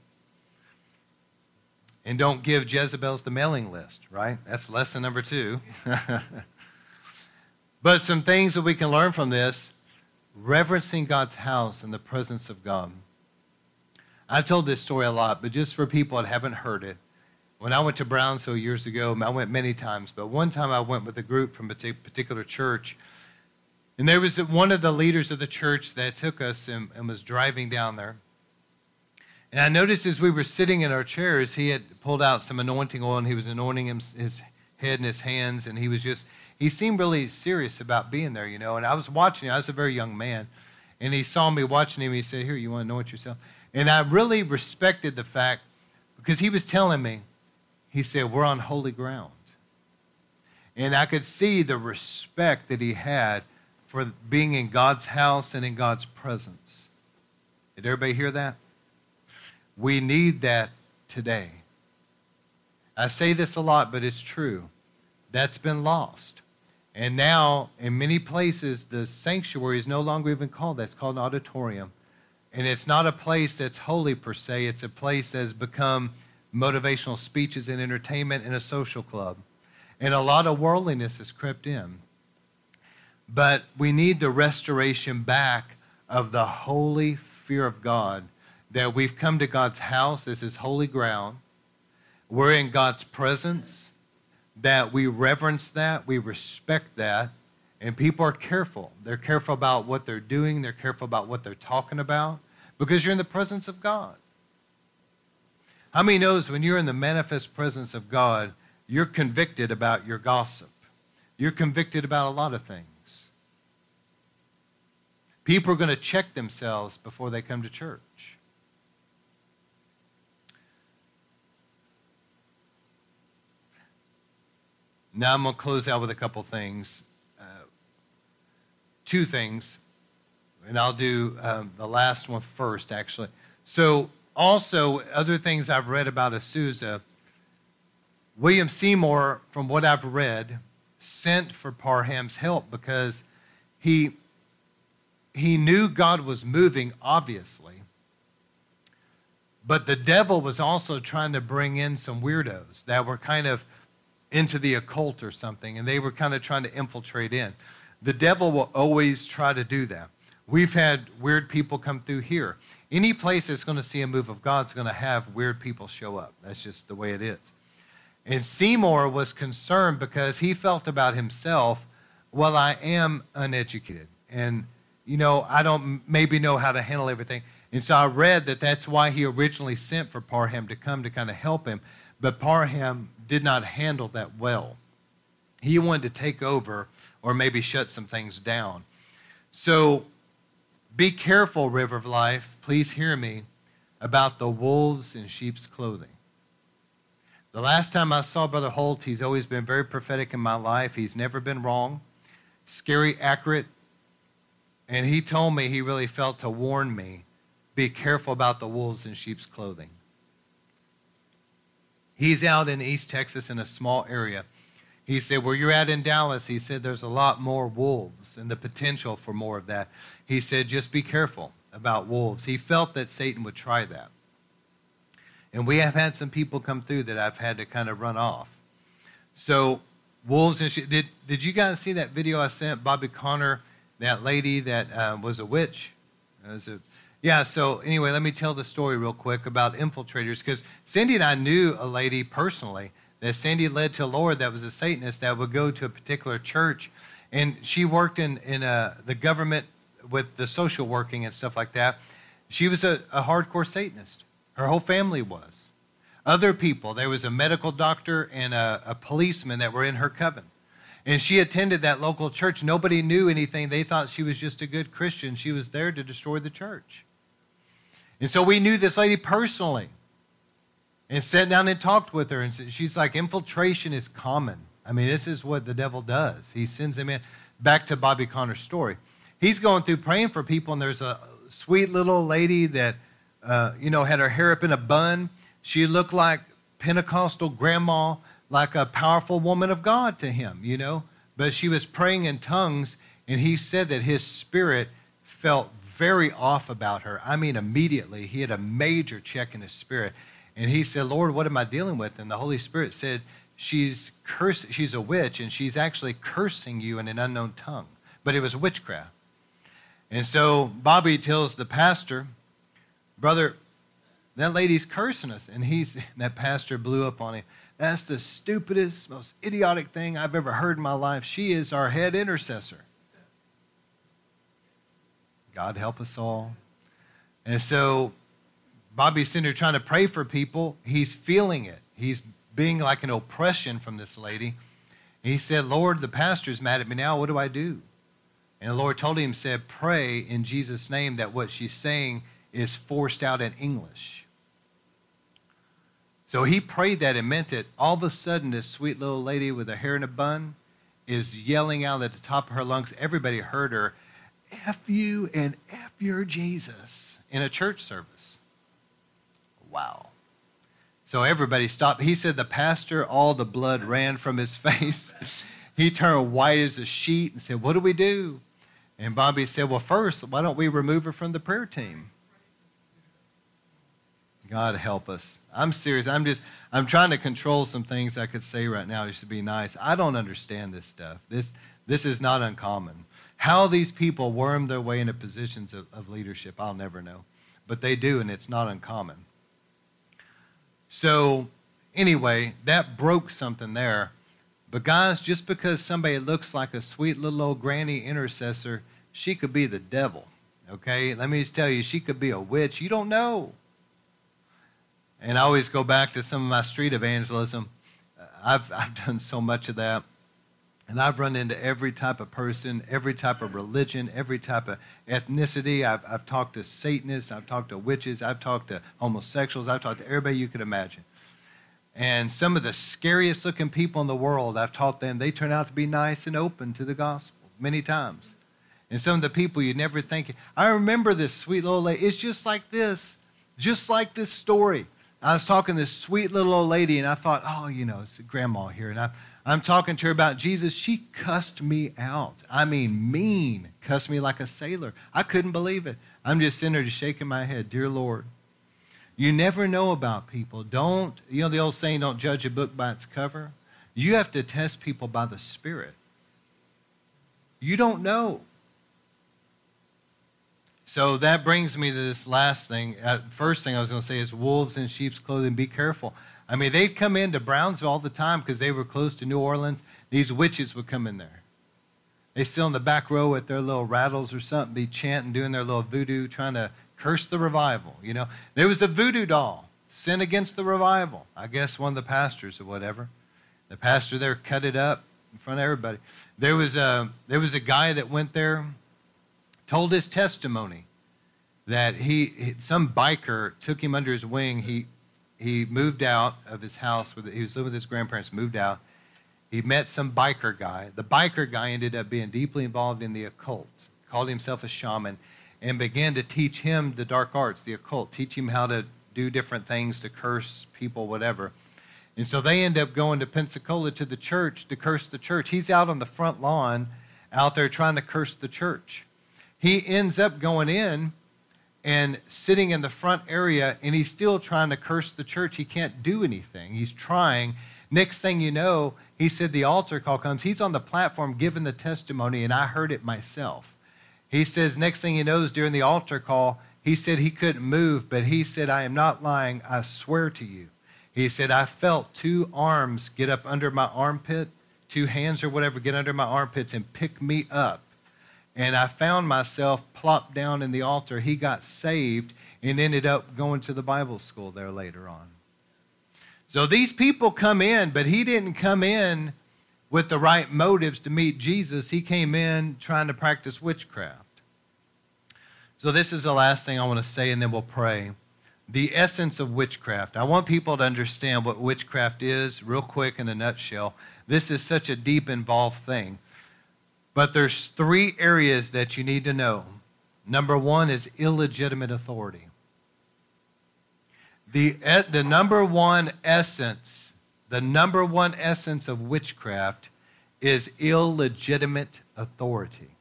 And don't give Jezebels the mailing list, right? That's lesson number two. but some things that we can learn from this reverencing God's house and the presence of God. I've told this story a lot, but just for people that haven't heard it, When I went to Brownsville years ago, I went many times, but one time I went with a group from a particular church. And there was one of the leaders of the church that took us and, and was driving down there. And I noticed as we were sitting in our chairs, he had pulled out some anointing oil and he was anointing him, his head and his hands. And he was just, he seemed really serious about being there, you know. And I was watching, I was a very young man. And he saw me watching him. He said, Here, you want to anoint yourself? And I really respected the fact because he was telling me, he said, We're on holy ground. And I could see the respect that he had for being in God's house and in God's presence. Did everybody hear that? We need that today. I say this a lot, but it's true. That's been lost. And now, in many places, the sanctuary is no longer even called that. It's called an auditorium. And it's not a place that's holy per se, it's a place that has become motivational speeches and entertainment and a social club. And a lot of worldliness has crept in. But we need the restoration back of the holy fear of God that we've come to God's house. This is holy ground. We're in God's presence, that we reverence that, we respect that, and people are careful. They're careful about what they're doing, they're careful about what they're talking about because you're in the presence of God. How many knows when you're in the manifest presence of God, you're convicted about your gossip? You're convicted about a lot of things. People are going to check themselves before they come to church. Now I'm going to close out with a couple things. Uh, two things and I'll do um, the last one first, actually. So, also, other things I've read about Azusa, William Seymour, from what I've read, sent for Parham's help because he, he knew God was moving, obviously. But the devil was also trying to bring in some weirdos that were kind of into the occult or something, and they were kind of trying to infiltrate in. The devil will always try to do that. We've had weird people come through here. Any place that's going to see a move of God is going to have weird people show up. That's just the way it is. And Seymour was concerned because he felt about himself, well, I am uneducated. And, you know, I don't maybe know how to handle everything. And so I read that that's why he originally sent for Parham to come to kind of help him. But Parham did not handle that well. He wanted to take over or maybe shut some things down. So be careful, River of Life, please hear me, about the wolves in sheep's clothing. The last time I saw Brother Holt, he's always been very prophetic in my life. He's never been wrong, scary, accurate. And he told me he really felt to warn me be careful about the wolves in sheep's clothing. He's out in East Texas in a small area. He said, Where you're at in Dallas, he said, there's a lot more wolves and the potential for more of that he said, just be careful about wolves. He felt that Satan would try that. And we have had some people come through that I've had to kind of run off. So, wolves and sheep. Did, did you guys see that video I sent? Bobby Conner, that lady that uh, was a witch? Was a, yeah, so anyway, let me tell the story real quick about infiltrators because Cindy and I knew a lady personally that Cindy led to Lord that was a Satanist that would go to a particular church. And she worked in, in a, uh, the government with the social working and stuff like that, she was a, a hardcore Satanist. Her whole family was. Other people, there was a medical doctor and a, a policeman that were in her coven. And she attended that local church. Nobody knew anything. They thought she was just a good Christian. She was there to destroy the church. And so we knew this lady personally and sat down and talked with her. And she's like, infiltration is common. I mean, this is what the devil does. He sends them in. Back to Bobby Conner's story he's going through praying for people, and there's a sweet little lady that, uh, you know, had her hair up in a bun. She looked like Pentecostal grandma, like a powerful woman of God to him, you know. But she was praying in tongues, and he said that his spirit felt very off about her. I mean, immediately, he had a major check in his spirit. And he said, Lord, what am I dealing with? And the Holy Spirit said, She's curse, she's a witch, and she's actually cursing you in an unknown tongue. But it was witchcraft. And so Bobby tells the pastor, Brother, That lady's cursing us. And he's, that pastor blew up on him. That's the stupidest, most idiotic thing I've ever heard in my life. She is our head intercessor. God help us all. And so Bobby's sitting there trying to pray for people. He's feeling it. He's being like an oppression from this lady. he said, Lord, the pastor's mad at me now. What do I do? And the Lord told him, said, pray in Jesus' name that what she's saying is forced out in English. So he prayed that and meant it. All of a sudden, this sweet little lady with her hair in a bun is yelling out at the top of her lungs. Everybody heard her, F you and F your Jesus in a church service. Wow. So everybody stopped. He said the pastor, all the blood ran from his face. he turned white as a sheet and said, What do we do? And Bobby said, Well, first, why don't we remove her from the prayer team? God help us. I'm serious. I'm just, I'm trying to control some things I could say right now just to be nice. I don't understand this stuff. This, this is not uncommon. How these people worm their way into positions of, of leadership, I'll never know. But they do, and it's not uncommon. So, anyway, that broke something there. But, guys, just because somebody looks like a sweet little old granny intercessor, she could be the devil. Okay? Let me just tell you, she could be a witch. You don't know. And I always go back to some of my street evangelism. Uh, I've, I've done so much of that. And I've run into every type of person, every type of religion, every type of ethnicity. I've, I've talked to Satanists, I've talked to witches, I've talked to homosexuals, I've talked to everybody you could imagine. And some of the scariest looking people in the world, I've taught them, they turn out to be nice and open to the gospel many times. And some of the people you never think. I remember this sweet little lady. It's just like this, just like this story. I was talking to this sweet little old lady, and I thought, oh, you know, it's grandma here. And I, I'm talking to her about Jesus. She cussed me out. I mean, mean, cussed me like a sailor. I couldn't believe it. I'm just sitting there just shaking my head. Dear Lord, you never know about people. Don't, you know the old saying, don't judge a book by its cover? You have to test people by the Spirit. You don't know. So that brings me to this last thing. Uh, first thing I was going to say is wolves in sheep's clothing. Be careful. I mean, they'd come into Brownsville all the time because they were close to New Orleans. These witches would come in there. They sit in the back row with their little rattles or something, be chanting, doing their little voodoo, trying to curse the revival. You know, there was a voodoo doll sin against the revival. I guess one of the pastors or whatever. The pastor there cut it up in front of everybody. There was a there was a guy that went there, told his testimony that he some biker took him under his wing. He he moved out of his house. With, he was living with his grandparents, moved out. He met some biker guy. The biker guy ended up being deeply involved in the occult, called himself a shaman, and began to teach him the dark arts, the occult, teach him how to do different things to curse people, whatever. And so they end up going to Pensacola to the church to curse the church. He's out on the front lawn out there trying to curse the church. He ends up going in and sitting in the front area, and he's still trying to curse the church. He can't do anything. He's trying. Next thing you know, he said the altar call comes. He's on the platform giving the testimony, and I heard it myself. He says, next thing he knows, during the altar call, he said he couldn't move, but he said, I am not lying. I swear to you. He said, I felt two arms get up under my armpit, two hands or whatever get under my armpits and pick me up and I found myself plopped down in the altar. He got saved and ended up going to the Bible school there later on. So these people come in, but he didn't come in with the right motives to meet Jesus. He came in trying to practice witchcraft. So this is the last thing I want to say, and then we'll pray. The essence of witchcraft. I want people to understand what witchcraft is, real quick in a nutshell. This is such a deep, involved thing. But there's three areas that you need to know. Number one is illegitimate authority. The, the number one essence, the number one essence of witchcraft is illegitimate authority.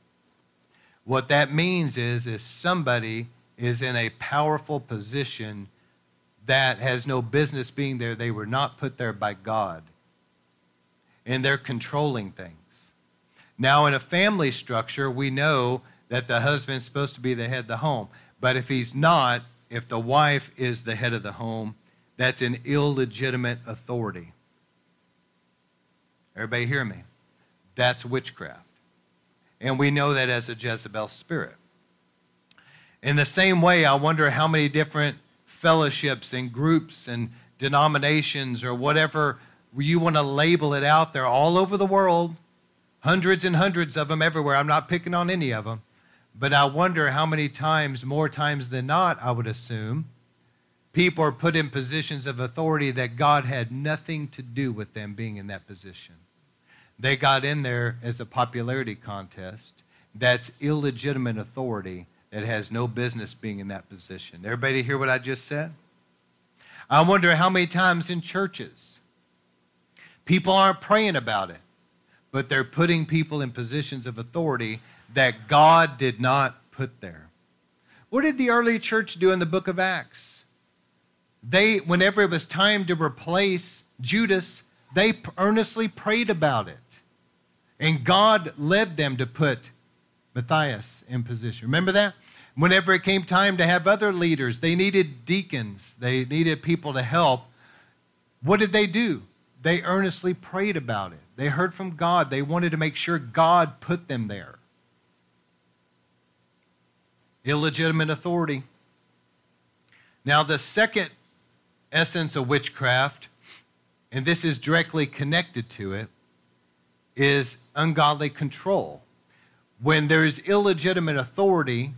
What that means is, is somebody is in a powerful position that has no business being there. They were not put there by God. And they're controlling things. Now, in a family structure, we know that the husband's supposed to be the head of the home. But if he's not, if the wife is the head of the home, that's an illegitimate authority. Everybody hear me? That's witchcraft. And we know that as a Jezebel spirit. In the same way, I wonder how many different fellowships and groups and denominations or whatever you want to label it out there all over the world, hundreds and hundreds of them everywhere. I'm not picking on any of them. But I wonder how many times, more times than not, I would assume, people are put in positions of authority that God had nothing to do with them being in that position. They got in there as a popularity contest. That's illegitimate authority that has no business being in that position. Everybody hear what I just said? I wonder how many times in churches people aren't praying about it, but they're putting people in positions of authority that God did not put there. What did the early church do in the book of Acts? They, whenever it was time to replace Judas, they earnestly prayed about it. And God led them to put Matthias in position. Remember that? Whenever it came time to have other leaders, they needed deacons, they needed people to help. What did they do? They earnestly prayed about it. They heard from God. They wanted to make sure God put them there. Illegitimate authority. Now, the second essence of witchcraft, and this is directly connected to it, is ungodly control. When there's illegitimate authority,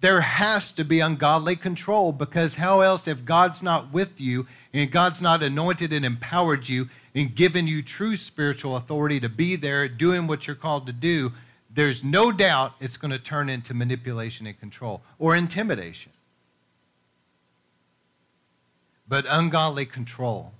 there has to be ungodly control because how else, if God's not with you and God's not anointed and empowered you and given you true spiritual authority to be there doing what you're called to do, there's no doubt it's going to turn into manipulation and control or intimidation. But ungodly control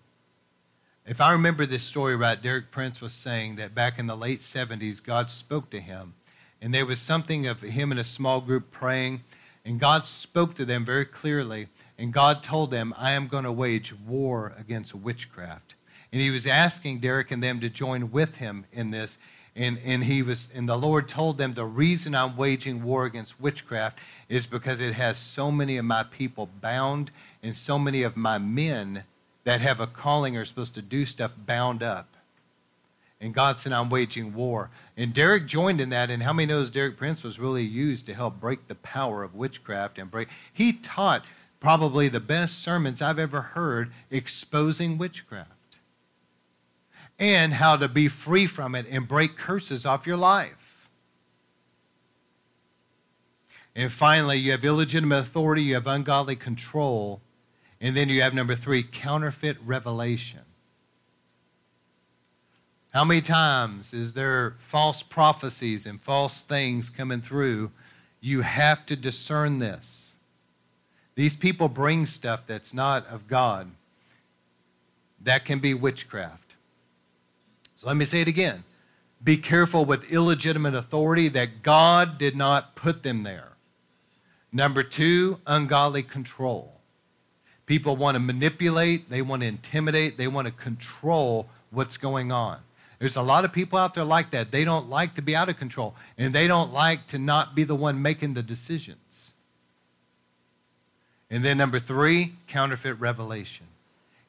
if I remember this story right, Derek Prince was saying that back in the late 70s, God spoke to him. And there was something of him in a small group praying. And God spoke to them very clearly. And God told them, I am going to wage war against witchcraft. And he was asking Derek and them to join with him in this. And, and he was and the Lord told them the reason I'm waging war against witchcraft is because it has so many of my people bound and so many of my men that have a calling are supposed to do stuff bound up. And God said, I'm waging war. And Derek joined in that. And how many knows Derek Prince was really used to help break the power of witchcraft and break? He taught probably the best sermons I've ever heard exposing witchcraft and how to be free from it and break curses off your life. And finally, you have illegitimate authority, you have ungodly control, and then you have number three, counterfeit revelation. How many times is there false prophecies and false things coming through? You have to discern this. These people bring stuff that's not of God. That can be witchcraft. So let me say it again. Be careful with illegitimate authority that God did not put them there. Number two, ungodly control. People want to manipulate, they want to intimidate, they want to control what's going on. There's a lot of people out there like that. They don't like to be out of control, and they don't like to not be the one making the decisions. And then, number three, counterfeit revelation.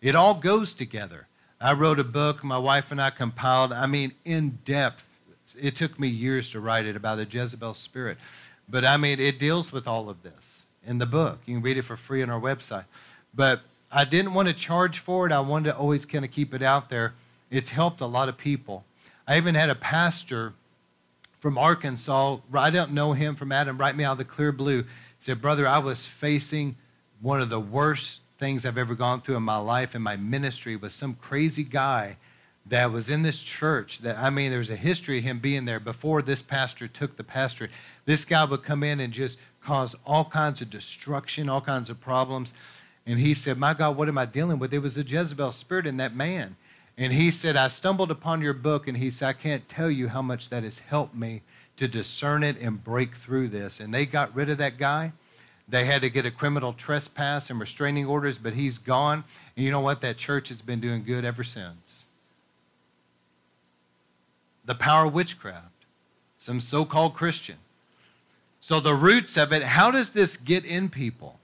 It all goes together. I wrote a book, my wife and I compiled, I mean, in depth. It took me years to write it about a Jezebel spirit. But I mean, it deals with all of this in the book. You can read it for free on our website. But I didn't want to charge for it. I wanted to always kind of keep it out there. It's helped a lot of people. I even had a pastor from Arkansas, I don't know him from Adam, write me out of the clear blue, said, Brother, I was facing one of the worst things I've ever gone through in my life and my ministry was some crazy guy that was in this church that I mean there's a history of him being there before this pastor took the pastorate. This guy would come in and just cause all kinds of destruction, all kinds of problems. And he said, My God, what am I dealing with? It was a Jezebel spirit in that man. And he said, I stumbled upon your book, and he said, I can't tell you how much that has helped me to discern it and break through this. And they got rid of that guy. They had to get a criminal trespass and restraining orders, but he's gone. And you know what? That church has been doing good ever since. The power of witchcraft, some so called Christian. So, the roots of it, how does this get in people?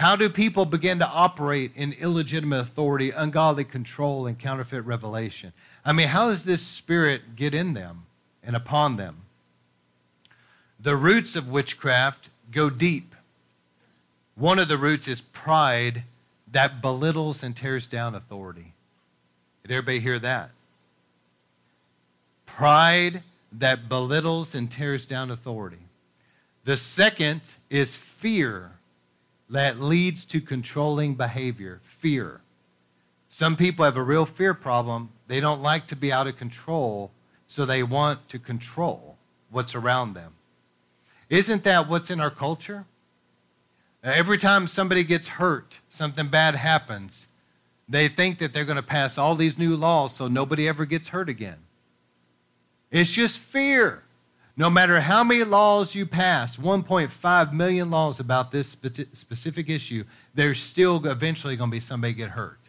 How do people begin to operate in illegitimate authority, ungodly control, and counterfeit revelation? I mean, how does this spirit get in them and upon them? The roots of witchcraft go deep. One of the roots is pride that belittles and tears down authority. Did everybody hear that? Pride that belittles and tears down authority. The second is fear that leads to controlling behavior. Fear. Some people have a real fear problem. They don't like to be out of control, so they want to control what's around them. Isn't that what's in our culture? Every time somebody gets hurt, something bad happens, they think that they're going to pass all these new laws so nobody ever gets hurt again. It's just fear. No matter how many laws you pass, 1.5 million laws about this specific issue, there's still eventually going to be somebody get hurt.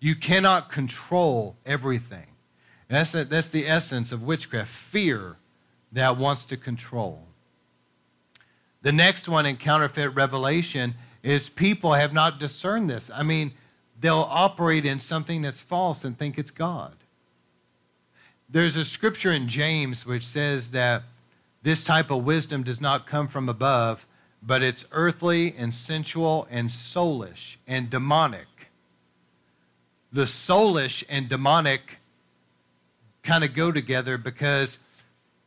You cannot control everything. That's, a, that's the essence of witchcraft fear that wants to control. The next one in counterfeit revelation is people have not discerned this. I mean, they'll operate in something that's false and think it's God. There's a scripture in James which says that this type of wisdom does not come from above, but it's earthly and sensual and soulish and demonic. The soulish and demonic kind of go together because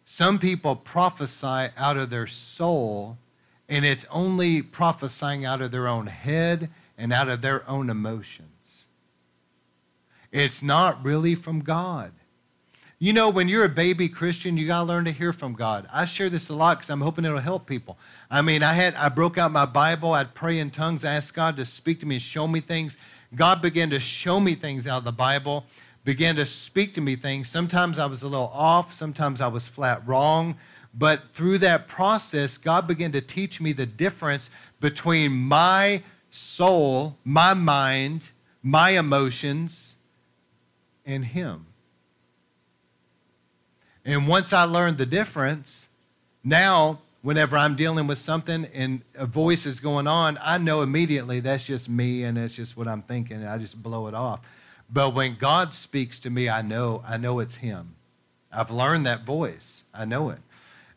some people prophesy out of their soul, and it's only prophesying out of their own head and out of their own emotions. It's not really from God. You know, when you're a baby Christian, you got to learn to hear from God. I share this a lot because I'm hoping it'll help people. I mean, I had I broke out my Bible, I'd pray in tongues, ask God to speak to me and show me things. God began to show me things out of the Bible, began to speak to me things. Sometimes I was a little off, sometimes I was flat wrong. But through that process, God began to teach me the difference between my soul, my mind, my emotions, and Him. And once I learned the difference, now whenever I'm dealing with something and a voice is going on, I know immediately that's just me and that's just what I'm thinking. I just blow it off. But when God speaks to me, I know, I know it's Him. I've learned that voice. I know it.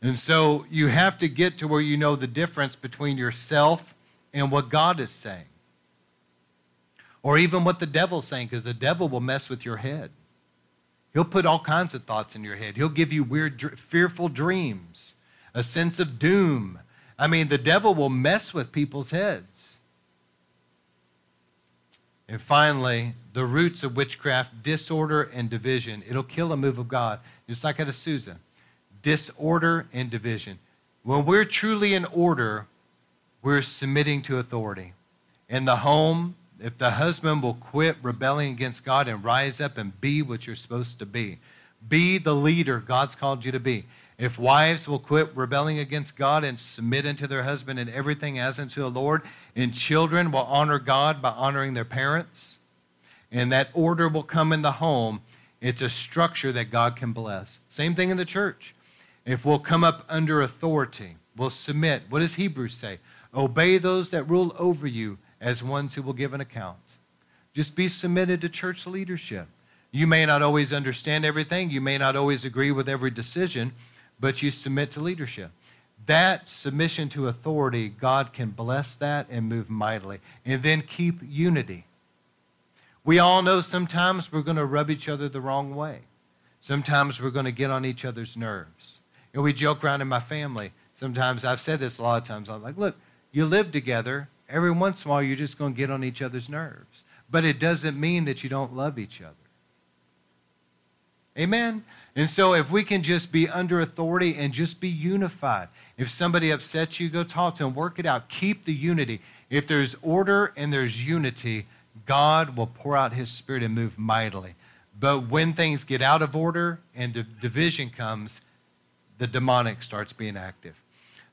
And so you have to get to where you know the difference between yourself and what God is saying. Or even what the devil's saying, because the devil will mess with your head. He'll put all kinds of thoughts in your head. He'll give you weird, fearful dreams, a sense of doom. I mean, the devil will mess with people's heads. And finally, the roots of witchcraft, disorder and division. It'll kill a move of God, just like at Azusa. Disorder and division. When we're truly in order, we're submitting to authority. In the home, if the husband will quit rebelling against God and rise up and be what you're supposed to be, be the leader God's called you to be. If wives will quit rebelling against God and submit unto their husband and everything as unto the Lord, and children will honor God by honoring their parents, and that order will come in the home, it's a structure that God can bless. Same thing in the church. If we'll come up under authority, we'll submit. What does Hebrews say? Obey those that rule over you as ones who will give an account. Just be submitted to church leadership. You may not always understand everything, you may not always agree with every decision, but you submit to leadership. That submission to authority, God can bless that and move mightily. And then keep unity. We all know sometimes we're going to rub each other the wrong way. Sometimes we're going to get on each other's nerves. And we joke around in my family. Sometimes I've said this a lot of times. I'm like, look, you live together Every once in a while, you're just going to get on each other's nerves. But it doesn't mean that you don't love each other. Amen? And so, if we can just be under authority and just be unified, if somebody upsets you, go talk to them, work it out, keep the unity. If there's order and there's unity, God will pour out his spirit and move mightily. But when things get out of order and the division comes, the demonic starts being active.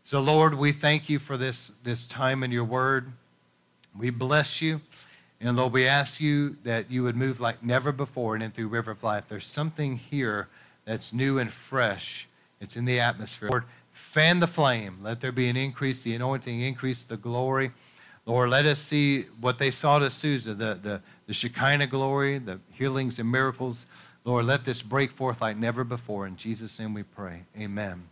So, Lord, we thank you for this, this time in your word. We bless you. And Lord, we ask you that you would move like never before and in through River of Life. There's something here that's new and fresh. It's in the atmosphere. Lord, fan the flame. Let there be an increase, the anointing, increase the glory. Lord, let us see what they saw at Azusa, the, the, the Shekinah glory, the healings and miracles. Lord, let this break forth like never before. In Jesus' name we pray. Amen.